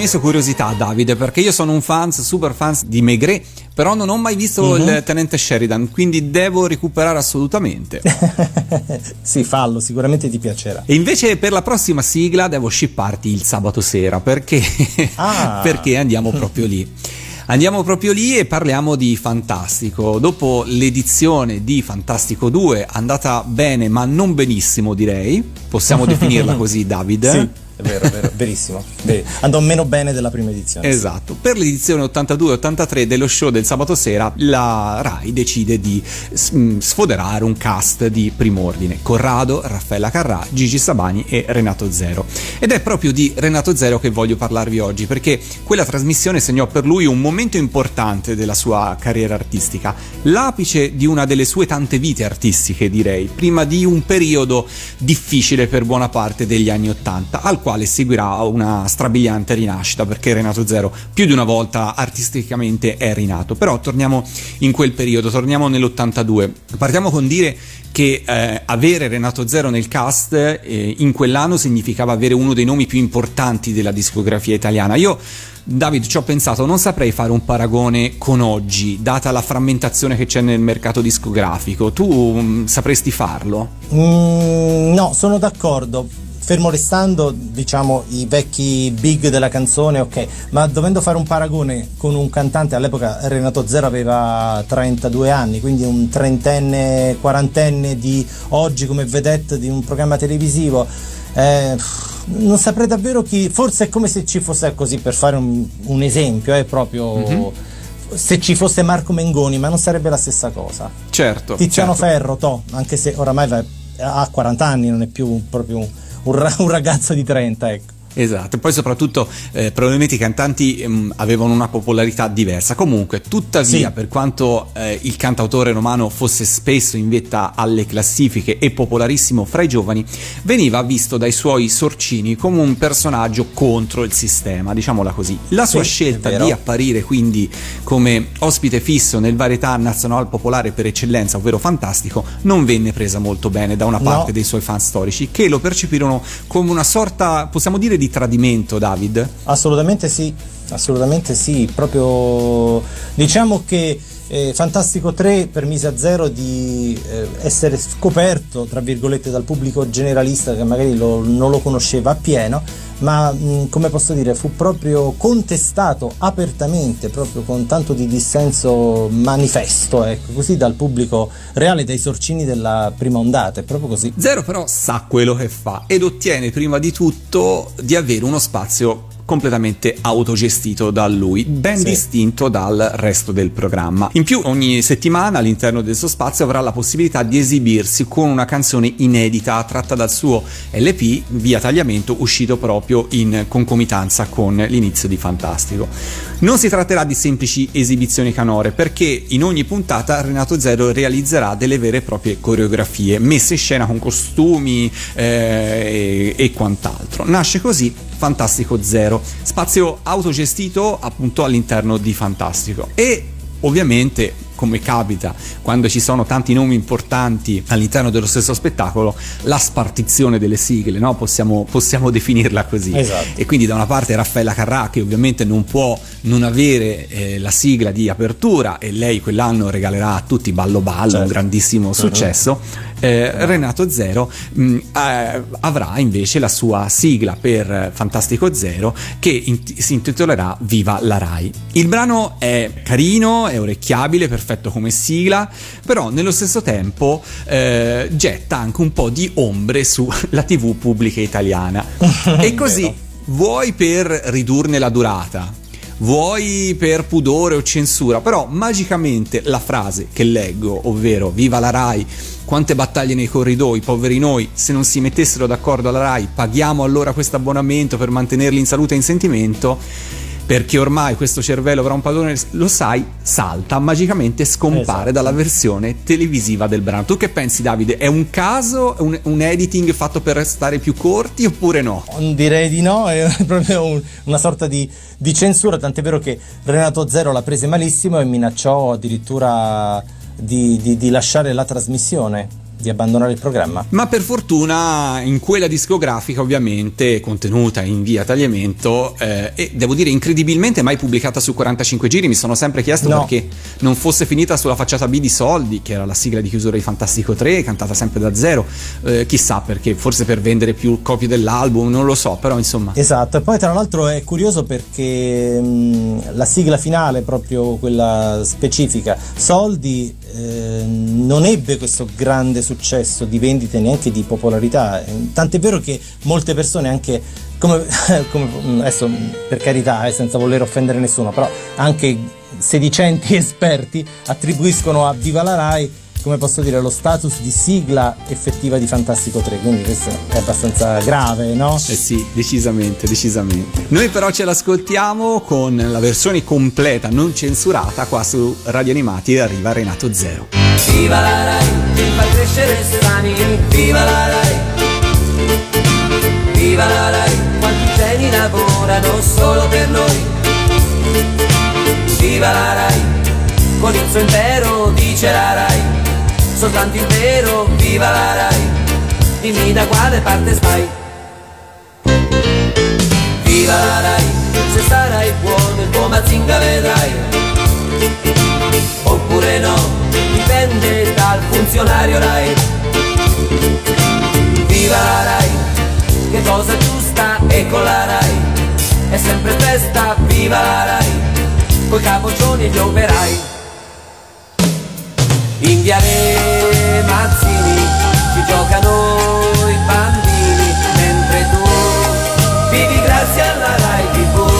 messo curiosità Davide, perché io sono un fan, super fan di Maigret, però non ho mai visto Mhm. il tenente Sheridan, quindi devo recuperare assolutamente. sì, fallo, sicuramente ti piacerà. E invece per la prossima sigla devo shipparti il sabato sera, perché, Ah. perché andiamo proprio lì. Andiamo proprio lì e parliamo di Fantastico. Dopo l'edizione di Fantastico 2, andata bene ma non benissimo direi, possiamo definirla così David? Sì, è vero, è vero, verissimo. Andò meno bene della prima edizione. Esatto, per l'edizione 82-83 dello show del sabato sera la Rai decide di mh, sfoderare un cast di prim'ordine, Corrado, Raffaella Carrà, Gigi Sabani e Renato Zero. Ed è proprio di Renato Zero che voglio parlarvi oggi perché quella trasmissione segnò per lui un momento importante della sua carriera artistica, l'apice di una delle sue tante vite artistiche direi, prima di un periodo difficile per buona parte degli anni 80, al quale seguirà una strabiliante rinascita perché Renato Zero più di una volta artisticamente è rinato. Però torniamo in quel periodo, torniamo nell'82. Partiamo con dire che eh, avere Renato Zero nel cast eh, in quell'anno significava avere uno dei nomi più importanti della discografia italiana. Io David, ci ho pensato, non saprei fare un paragone con oggi, data la frammentazione che c'è nel mercato discografico. Tu mm, sapresti farlo? Mm, no, sono d'accordo. Fermo restando, diciamo, i vecchi big della canzone, ok, ma dovendo fare un paragone con un cantante, all'epoca Renato Zero aveva 32 anni, quindi un trentenne, quarantenne di oggi come vedette di un programma televisivo, eh, non saprei davvero chi, forse è come se ci fosse così, per fare un, un esempio, è proprio... Se ci fosse Marco Mengoni, ma non sarebbe la stessa cosa. Certo. Tiziano certo. Ferro, to, anche se oramai va- ha 40 anni, non è più proprio un, un ra- un ragazzo di 30, ecco. Esatto, e poi soprattutto eh, probabilmente i cantanti ehm, avevano una popolarità diversa. Comunque, tuttavia, Sì. per quanto eh, il cantautore romano fosse spesso in vetta alle classifiche e popolarissimo fra i giovani, veniva visto dai suoi sorcini come un personaggio contro il sistema, diciamola così. La sua Sì, scelta di apparire quindi come ospite fisso nel varietà nazionale popolare per eccellenza, ovvero fantastico, non venne presa molto bene da una No. parte dei suoi fan storici che lo percepirono come una sorta, possiamo dire, di tradimento, David? Assolutamente sì, assolutamente sì, proprio diciamo che eh, Fantastico 3 permise a zero di eh, essere scoperto, tra virgolette, dal pubblico generalista che magari lo- non lo conosceva appieno, ma mh, come posso dire, fu proprio contestato apertamente, proprio con tanto di dissenso manifesto, ecco, così dal pubblico reale, dai sorcini della prima ondata, è proprio così. Zero però sa quello che fa ed ottiene prima di tutto di avere uno spazio completamente autogestito da lui, ben Sì. distinto dal resto del programma. In più, ogni settimana all'interno del suo spazio avrà la possibilità di esibirsi con una canzone inedita tratta dal suo LP via tagliamento uscito proprio in concomitanza con l'inizio di Fantastico. Non si tratterà di semplici esibizioni canore perché in ogni puntata Renato Zero realizzerà delle vere e proprie coreografie messe in scena con costumi eh, e, e quant'altro. Nasce così Fantastico Zero, spazio autogestito appunto all'interno di Fantastico e ovviamente come capita quando ci sono tanti nomi importanti all'interno dello stesso spettacolo, la spartizione delle sigle, no? possiamo, possiamo definirla così. Esatto. E quindi da una parte Raffaella Carrà che ovviamente non può non avere eh, la sigla di apertura e lei quell'anno regalerà a tutti Ballo Ballo, un Certo. grandissimo successo. Eh, Renato Zero mh, eh, avrà invece la sua sigla per Fantastico Zero che int- si intitolerà Viva la Rai. Il brano è carino, è orecchiabile, perfetto come sigla, però nello stesso tempo eh, getta anche un po' di ombre sulla TV pubblica italiana. e così, vuoi per ridurne la durata, vuoi per pudore o censura, però magicamente la frase che leggo, ovvero Viva la Rai, quante battaglie nei corridoi, poveri noi, se non si mettessero d'accordo alla Rai, paghiamo allora questo abbonamento per mantenerli in salute e in sentimento. Perché ormai questo cervello avrà un padrone, lo sai, salta, magicamente scompare Esatto. dalla versione televisiva del brano. Tu che pensi, Davide? È un caso, un, un editing fatto per restare più corti oppure no? Direi di no, è proprio un- una sorta di, di censura, tant'è vero che Renato Zero l'ha prese malissimo e minacciò addirittura di, di- di lasciare la trasmissione. Di abbandonare il programma. Ma per fortuna in quella discografica ovviamente contenuta in via tagliamento eh, e devo dire incredibilmente mai pubblicata su 45 giri mi sono sempre chiesto No. perché non fosse finita sulla facciata B di Soldi che era la sigla di chiusura di Fantastico 3 cantata sempre da zero Eh, chissà perché forse per vendere più copie dell'album non lo so però insomma Esatto, e poi tra l'altro è curioso perché mh, la sigla finale, proprio quella specifica, Soldi, eh, non ebbe questo grande successo di vendite neanche di popolarità, Eh, tant'è vero che molte persone anche, come, come- mh, adesso mh, per carità, eh, senza voler offendere nessuno, però anche sedicenti esperti attribuiscono a Viva la Rai come posso dire, lo status di sigla effettiva di Fantastico 3, quindi questo è abbastanza grave, no? Eh sì, decisamente, decisamente. Noi però ce l'ascoltiamo con la versione completa, non censurata, qua su Radio Animati e arriva Renato Zero. Viva la Rai, che fa crescere strani, viva la Rai. Viva la Rai, quanti geni lavorano solo per noi. Viva la Rai, suo impero dice la Rai. Soltanto il vero, viva la Rai. Dimmi da quale parte stai. Viva la Rai, se sarai buono il tuo Mazinga vedrai oppure no, dipende dal funzionario Rai. Viva la Rai, che cosa giusta e con la Rai, è sempre festa, viva la Rai, coi capoccioni e gli operai. In viale Mazzini ci giocano i bambini, mentre tu vivi grazie alla Rai TV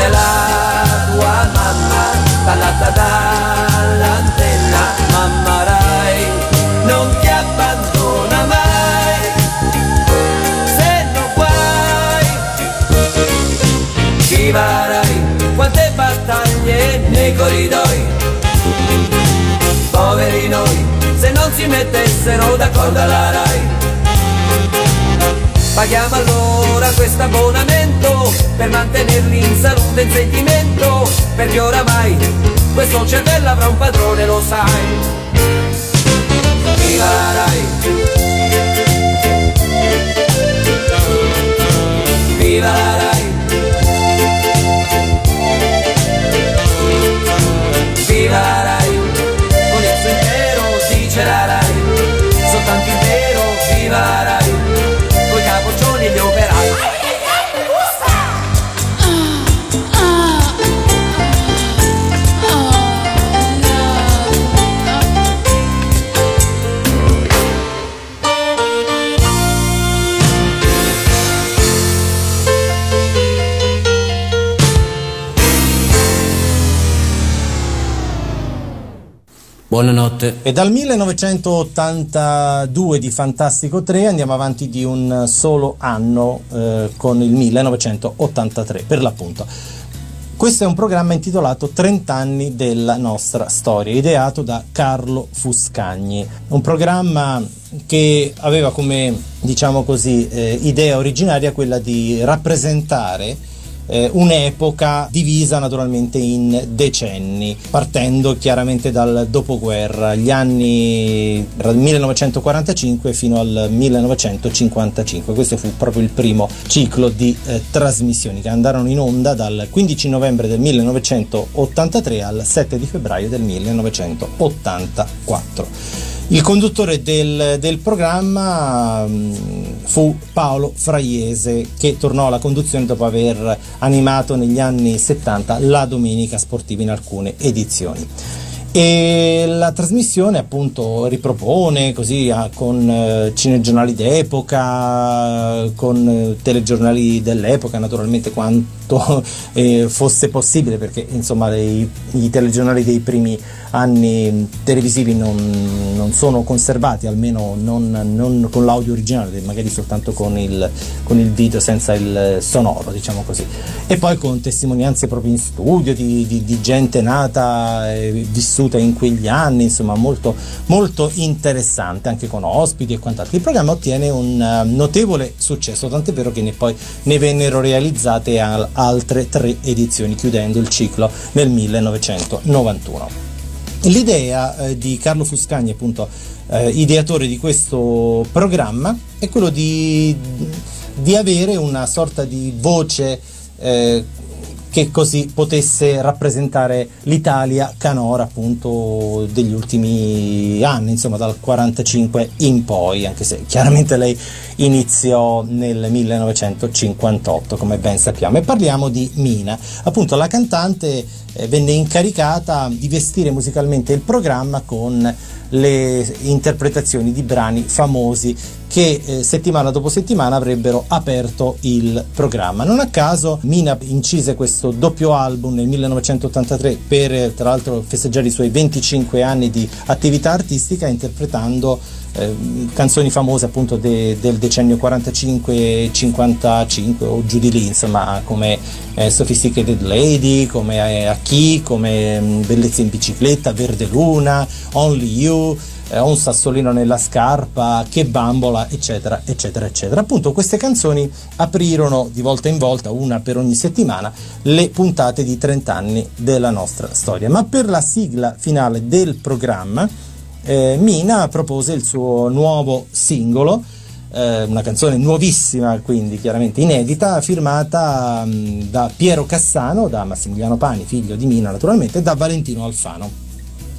è la tua mamma, ballata dall'antenna, mamma Rai, non ti abbandona mai, se non guai. Viva Rai, quante battaglie nei corridoi, poveri noi, se non si mettessero d'accordo alla Rai. Paghiamo allora questo abbonamento per mantenerli in salute e in sentimento, perché oramai questo cervello avrà un padrone, lo sai. Viva la Rai! Viva la Rai! Buonanotte. E dal 1982 di Fantastico 3 andiamo avanti di un solo anno eh, con il 1983 per l'appunto. Questo è un programma intitolato 30 anni della nostra storia, ideato da Carlo Fuscagni. Un programma che aveva come, diciamo così, eh, idea originaria quella di rappresentare eh, un'epoca divisa naturalmente in decenni, partendo chiaramente dal dopoguerra, gli anni dal 1945 fino al 1955. Questo fu proprio il primo ciclo di eh, trasmissioni che andarono in onda dal 15 novembre del 1983 al 7 di febbraio del 1984. Il conduttore del, del programma mh, fu Paolo Fraiese che tornò alla conduzione dopo aver animato negli anni 70 la domenica sportiva in alcune edizioni. E la trasmissione appunto ripropone così ah, con eh, cinegiornali d'epoca, con eh, telegiornali dell'epoca naturalmente quanto eh, fosse possibile perché insomma i, i telegiornali dei primi anni televisivi non, non sono conservati almeno non, non con l'audio originale magari soltanto con il, con il video senza il sonoro diciamo così. E poi con testimonianze proprio in studio di, di- di gente nata e vissuta in quegli anni insomma molto, molto interessante anche con ospiti e quant'altro. Il programma ottiene un eh, notevole successo tant'è vero che ne poi ne vennero realizzate al- altre tre edizioni chiudendo il ciclo nel 1991 L'idea eh, di Carlo Fuscagni, appunto, eh, ideatore di questo programma, è quello di, di avere una sorta di voce eh, che così potesse rappresentare l'Italia canora appunto degli ultimi anni, insomma dal 45 in poi, anche se chiaramente lei iniziò nel 1958 come ben sappiamo e parliamo di Mina, appunto la cantante eh, venne incaricata di vestire musicalmente il programma con le interpretazioni di brani famosi che eh, settimana dopo settimana avrebbero aperto il programma. Non a caso Mina incise questo doppio album nel 1983 per tra l'altro festeggiare i suoi 25 anni di attività artistica interpretando eh, canzoni famose appunto de- del decennio 45-55 o giù di lì, insomma come eh, Sophisticated Lady, come eh, A Chi, come mm, Bellezza in bicicletta, Verde Luna, Only You, eh, Ho un sassolino nella scarpa, Che bambola, eccetera, eccetera, eccetera. Appunto queste canzoni aprirono di volta in volta, una per ogni settimana, le puntate di 30 anni della nostra storia. Ma per la sigla finale del programma, eh, Mina propose il suo nuovo singolo, eh, una canzone nuovissima, quindi chiaramente inedita, firmata mh, da Piero Cassano, da Massimiliano Pani, figlio di Mina naturalmente, e da Valentino Alfano.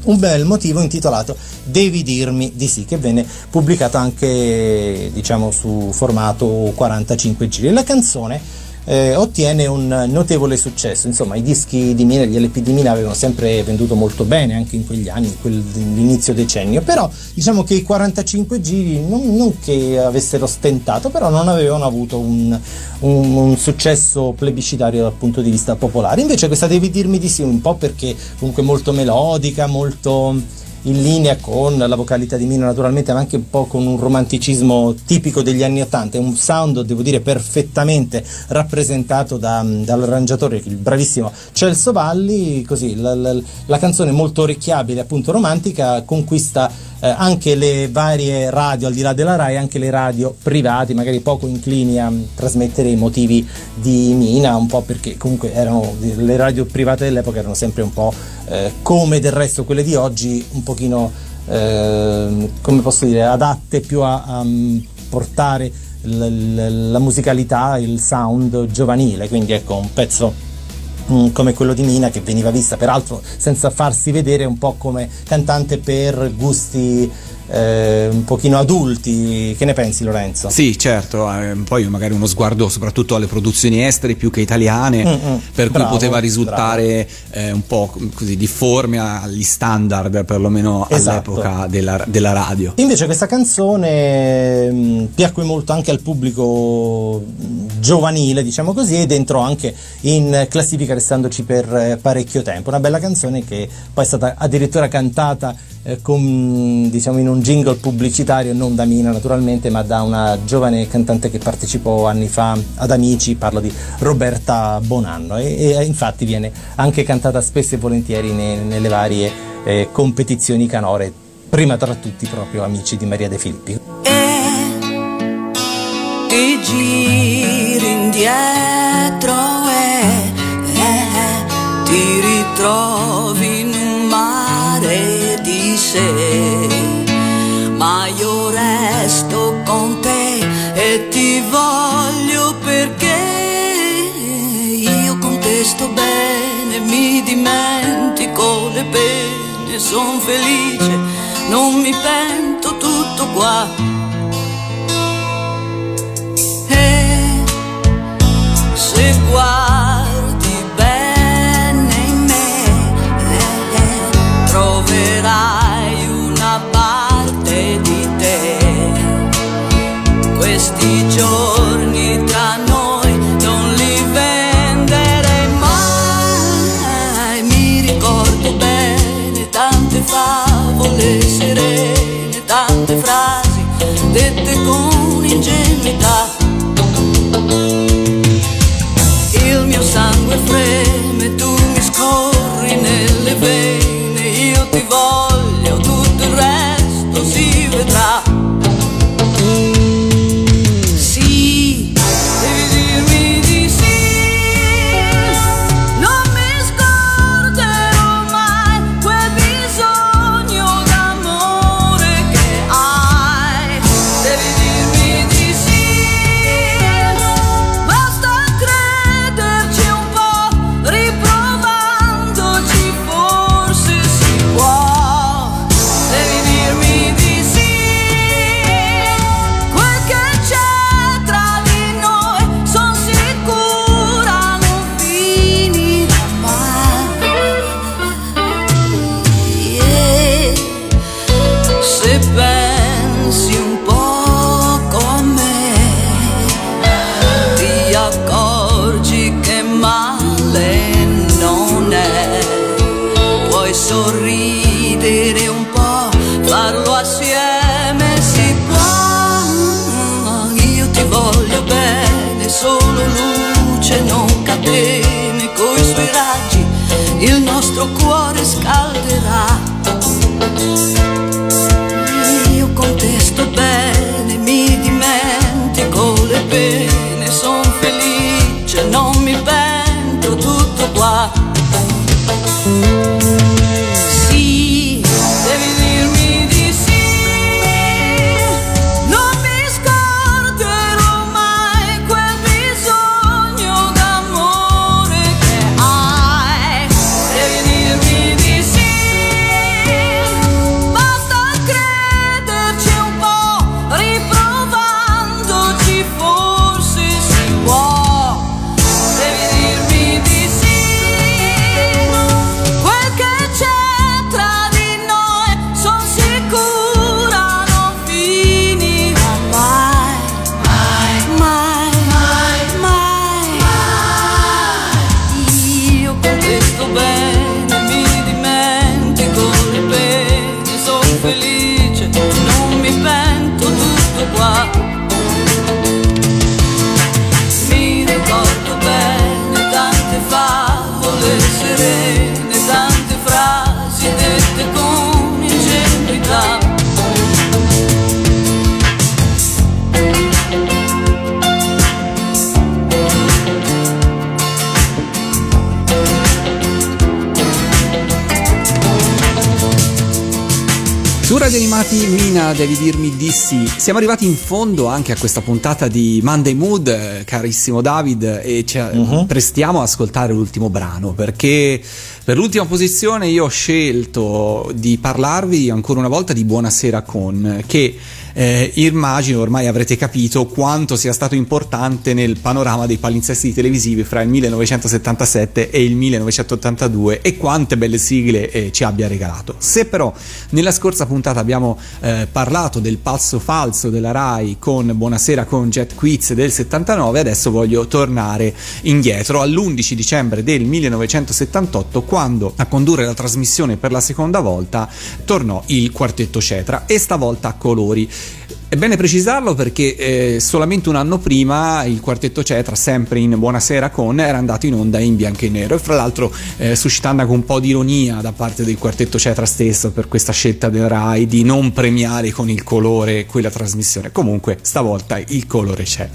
Un bel motivo intitolato Devi dirmi di sì, che venne pubblicato anche diciamo su formato 45 giri. La canzone eh, ottiene un notevole successo. Insomma, i dischi di Mina, gli LP di Mina avevano sempre venduto molto bene anche in quegli anni, in quell'inizio decennio. Però diciamo che i 45 giri non, non che avessero stentato, però non avevano avuto un, un, un successo plebiscitario dal punto di vista popolare. Invece questa devi dirmi di sì, un po' perché comunque molto melodica, molto in linea con la vocalità di Mino naturalmente ma anche un po' con un romanticismo tipico degli anni 80 è un sound devo dire perfettamente rappresentato da- dall'arrangiatore il bravissimo Celso Valli. Così la, la- la canzone molto orecchiabile appunto romantica conquista eh, anche le varie radio al di là della RAI anche le radio private magari poco inclini a mm, trasmettere i motivi di Mina un po' perché comunque erano le radio private dell'epoca erano sempre un po' eh, come del resto quelle di oggi un pochino eh, come posso dire adatte più a, a mm, portare l- la musicalità il sound giovanile. Quindi ecco un pezzo mm, come quello di Mina che veniva vista peraltro senza farsi vedere un po' come cantante per gusti eh, un pochino adulti che ne pensi Lorenzo? Sì, certo, eh, poi magari uno sguardo soprattutto alle produzioni estere più che italiane, Mm, mm, per cui bravo, poteva risultare eh, un po' così difforme agli standard, perlomeno Esatto. all'epoca della, della radio. Invece questa canzone mh, piacque molto anche al pubblico giovanile, diciamo così, ed entrò anche in classifica restandoci per eh, parecchio tempo. Una bella canzone che poi è stata addirittura cantata con, diciamo, in un jingle pubblicitario, non da Mina naturalmente, ma da una giovane cantante che partecipò anni fa ad Amici, parlo di Roberta Bonanno e, e infatti viene anche cantata spesso e volentieri ne- nelle varie eh, competizioni canore prima tra tutti proprio amici di Maria De Filippi. ti giri indietro e eh, ti ritrovi sé. Ma io resto con te e ti voglio perché io con te sto bene, mi dimentico le pene, son felice, non mi pento tutto qua. E se guardi bene in me, eh, troverai devi dirmi di sì. Siamo arrivati in fondo anche a questa puntata di Monday Mood, eh, carissimo David, e ci Mhm. prestiamo ad ascoltare l'ultimo brano perché per l'ultima posizione io ho scelto di parlarvi ancora una volta di Buonasera con, che eh, immagino ormai avrete capito quanto sia stato importante nel panorama dei palinsesti televisivi fra il 1977 e il 1982 e quante belle sigle eh, ci abbia regalato. Se però nella scorsa puntata abbiamo eh, parlato del passo falso della Rai con Buonasera con Jet Quiz del 79, adesso voglio tornare indietro all'11 dicembre del 1978 quando a condurre la trasmissione per la seconda volta tornò il quartetto Cetra e stavolta a colori. È bene precisarlo perché eh, solamente un anno prima il quartetto Cetra, sempre in Buonasera con, era andato in onda in bianco e nero e fra l'altro eh, suscitando anche un po' di ironia da parte del quartetto Cetra stesso per questa scelta del Rai di non premiare con il colore quella trasmissione. Comunque stavolta il colore c'è.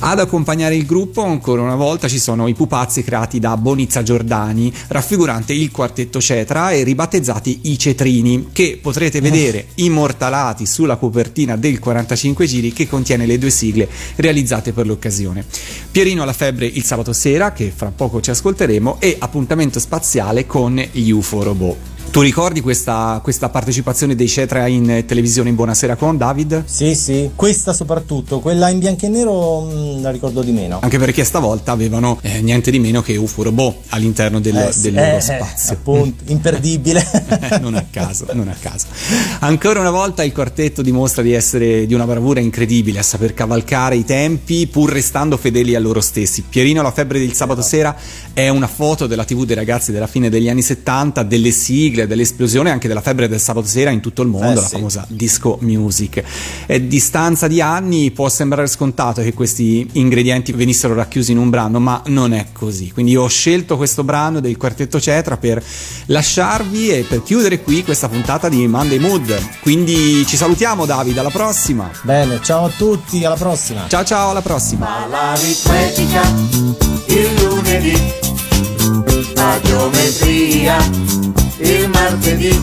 Ad accompagnare il gruppo ancora una volta ci sono i pupazzi creati da Bonizza Giordani, raffigurante il quartetto Cetra e ribattezzati i Cetrini, che potrete vedere immortalati sulla copertina del 45 giri che contiene le due sigle realizzate per l'occasione. Pierino alla febbre il sabato sera, che fra poco ci ascolteremo, e appuntamento spaziale con gli UFO Robot. Tu ricordi questa, questa partecipazione dei Cetra in televisione in Buonasera con David? Sì, sì, questa soprattutto, quella in bianco e nero mh, la ricordo di meno. Anche perché stavolta avevano eh, niente di meno che UFO Robot all'interno del, Eh del loro eh, spazio. appunto, imperdibile. non a caso, non a caso. Ancora una volta il quartetto dimostra di essere di una bravura incredibile a saper cavalcare i tempi pur restando fedeli a loro stessi. Pierino la febbre del sabato sera è una foto della TV dei ragazzi della fine degli anni 70, delle sigle, dell'esplosione anche della febbre del sabato sera in tutto il mondo, Eh, la sì. famosa disco music. E distanza di anni può sembrare scontato che questi ingredienti venissero racchiusi in un brano, ma non è così. Quindi io ho scelto questo brano del quartetto Cetra per lasciarvi e per chiudere qui questa puntata di Monday Mood. Quindi ci salutiamo Davide, alla prossima. Bene, ciao a tutti, alla prossima. Ciao ciao, alla prossima. L'aritmetica il lunedì, la geometria il martedì,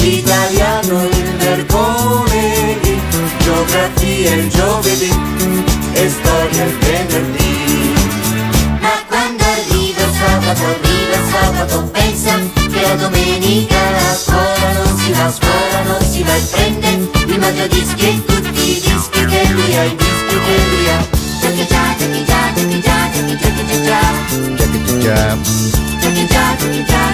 italiano il mercoledì, geografia il giovedì e storia il venerdì. Ma quando arriva sabato, arriva sabato, pensa che la domenica la scuola non si va, a scuola non si va e prende il mangiadischi e tutti i dischi che lui ha, i dischi che lui ha. Giochi già, giochi già, giochi già, giochi già, giochi già. Giochi già, giochi già,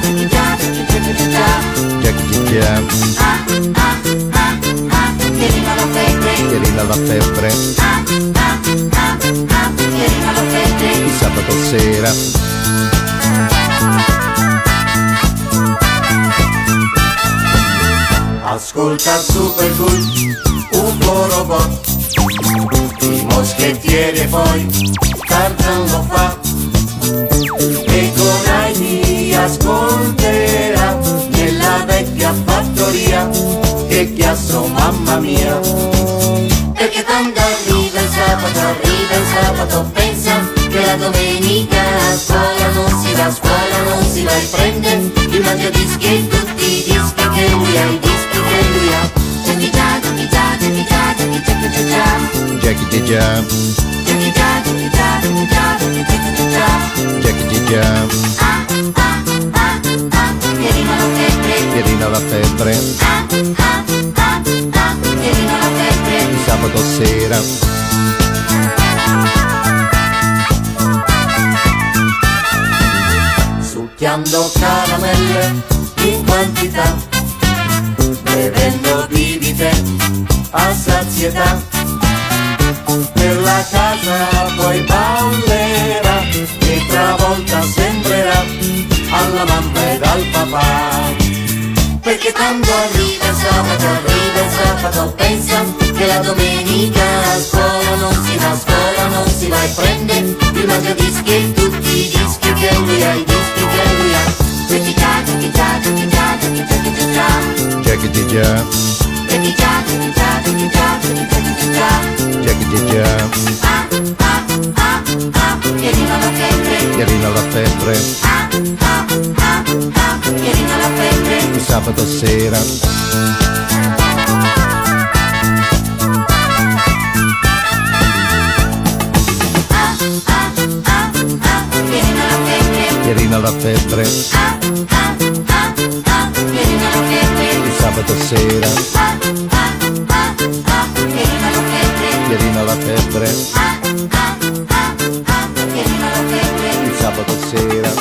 la febbre. Che arriva la febbre Ah, ah, ah, ah, la febbre. il sabato sera. Ascolta il super cool, un po' robot, i moschettieri e poi Tarzan lo fa, e con Heidi ascolterà mamma mia. Perché quando arriva il sabato, arriva il sabato Pensa che la domenica a scuola non si va, a scuola non si va E prende il mangiadischi e tutti i dischi che lui ha, i dischi che lui ha. Giochi già, giochi già, giochi già, già, giochi già. Jackie già, Giochi già, giochi già, giochi già, giochi già, Jackie già, Ah, ah, ah, ah, Pierino la febbre. Pierino la febbre, Ah, ah, febbre sabato sera. succhiando caramelle in quantità, bevendo bibite a sazietà. Per la casa poi ballerà e travolta sembrerà alla mamma ed al papà. Perché quando arriva sabato, arriva sabato Pensa che la domenica a scuola non si va, a scuola non si va E prende il mangiadischi e tutti i dischi che lui ha, i dischi che lui ha. Giochi già, giochi già, giochi già, giochi già, giochi già Jackie G già, Giochi già, giochi già, giochi già, giochi già, giochi già Jackie. G già, Ah, ah, ah, ah, Pierino la febbre. Pierino la febbre, Ah, ah, ah, ah, Pierino la febbre sabato sera. Pierino la febbre. ah, sabato sera. Ah, Pierino la febbre febbre sabato sera.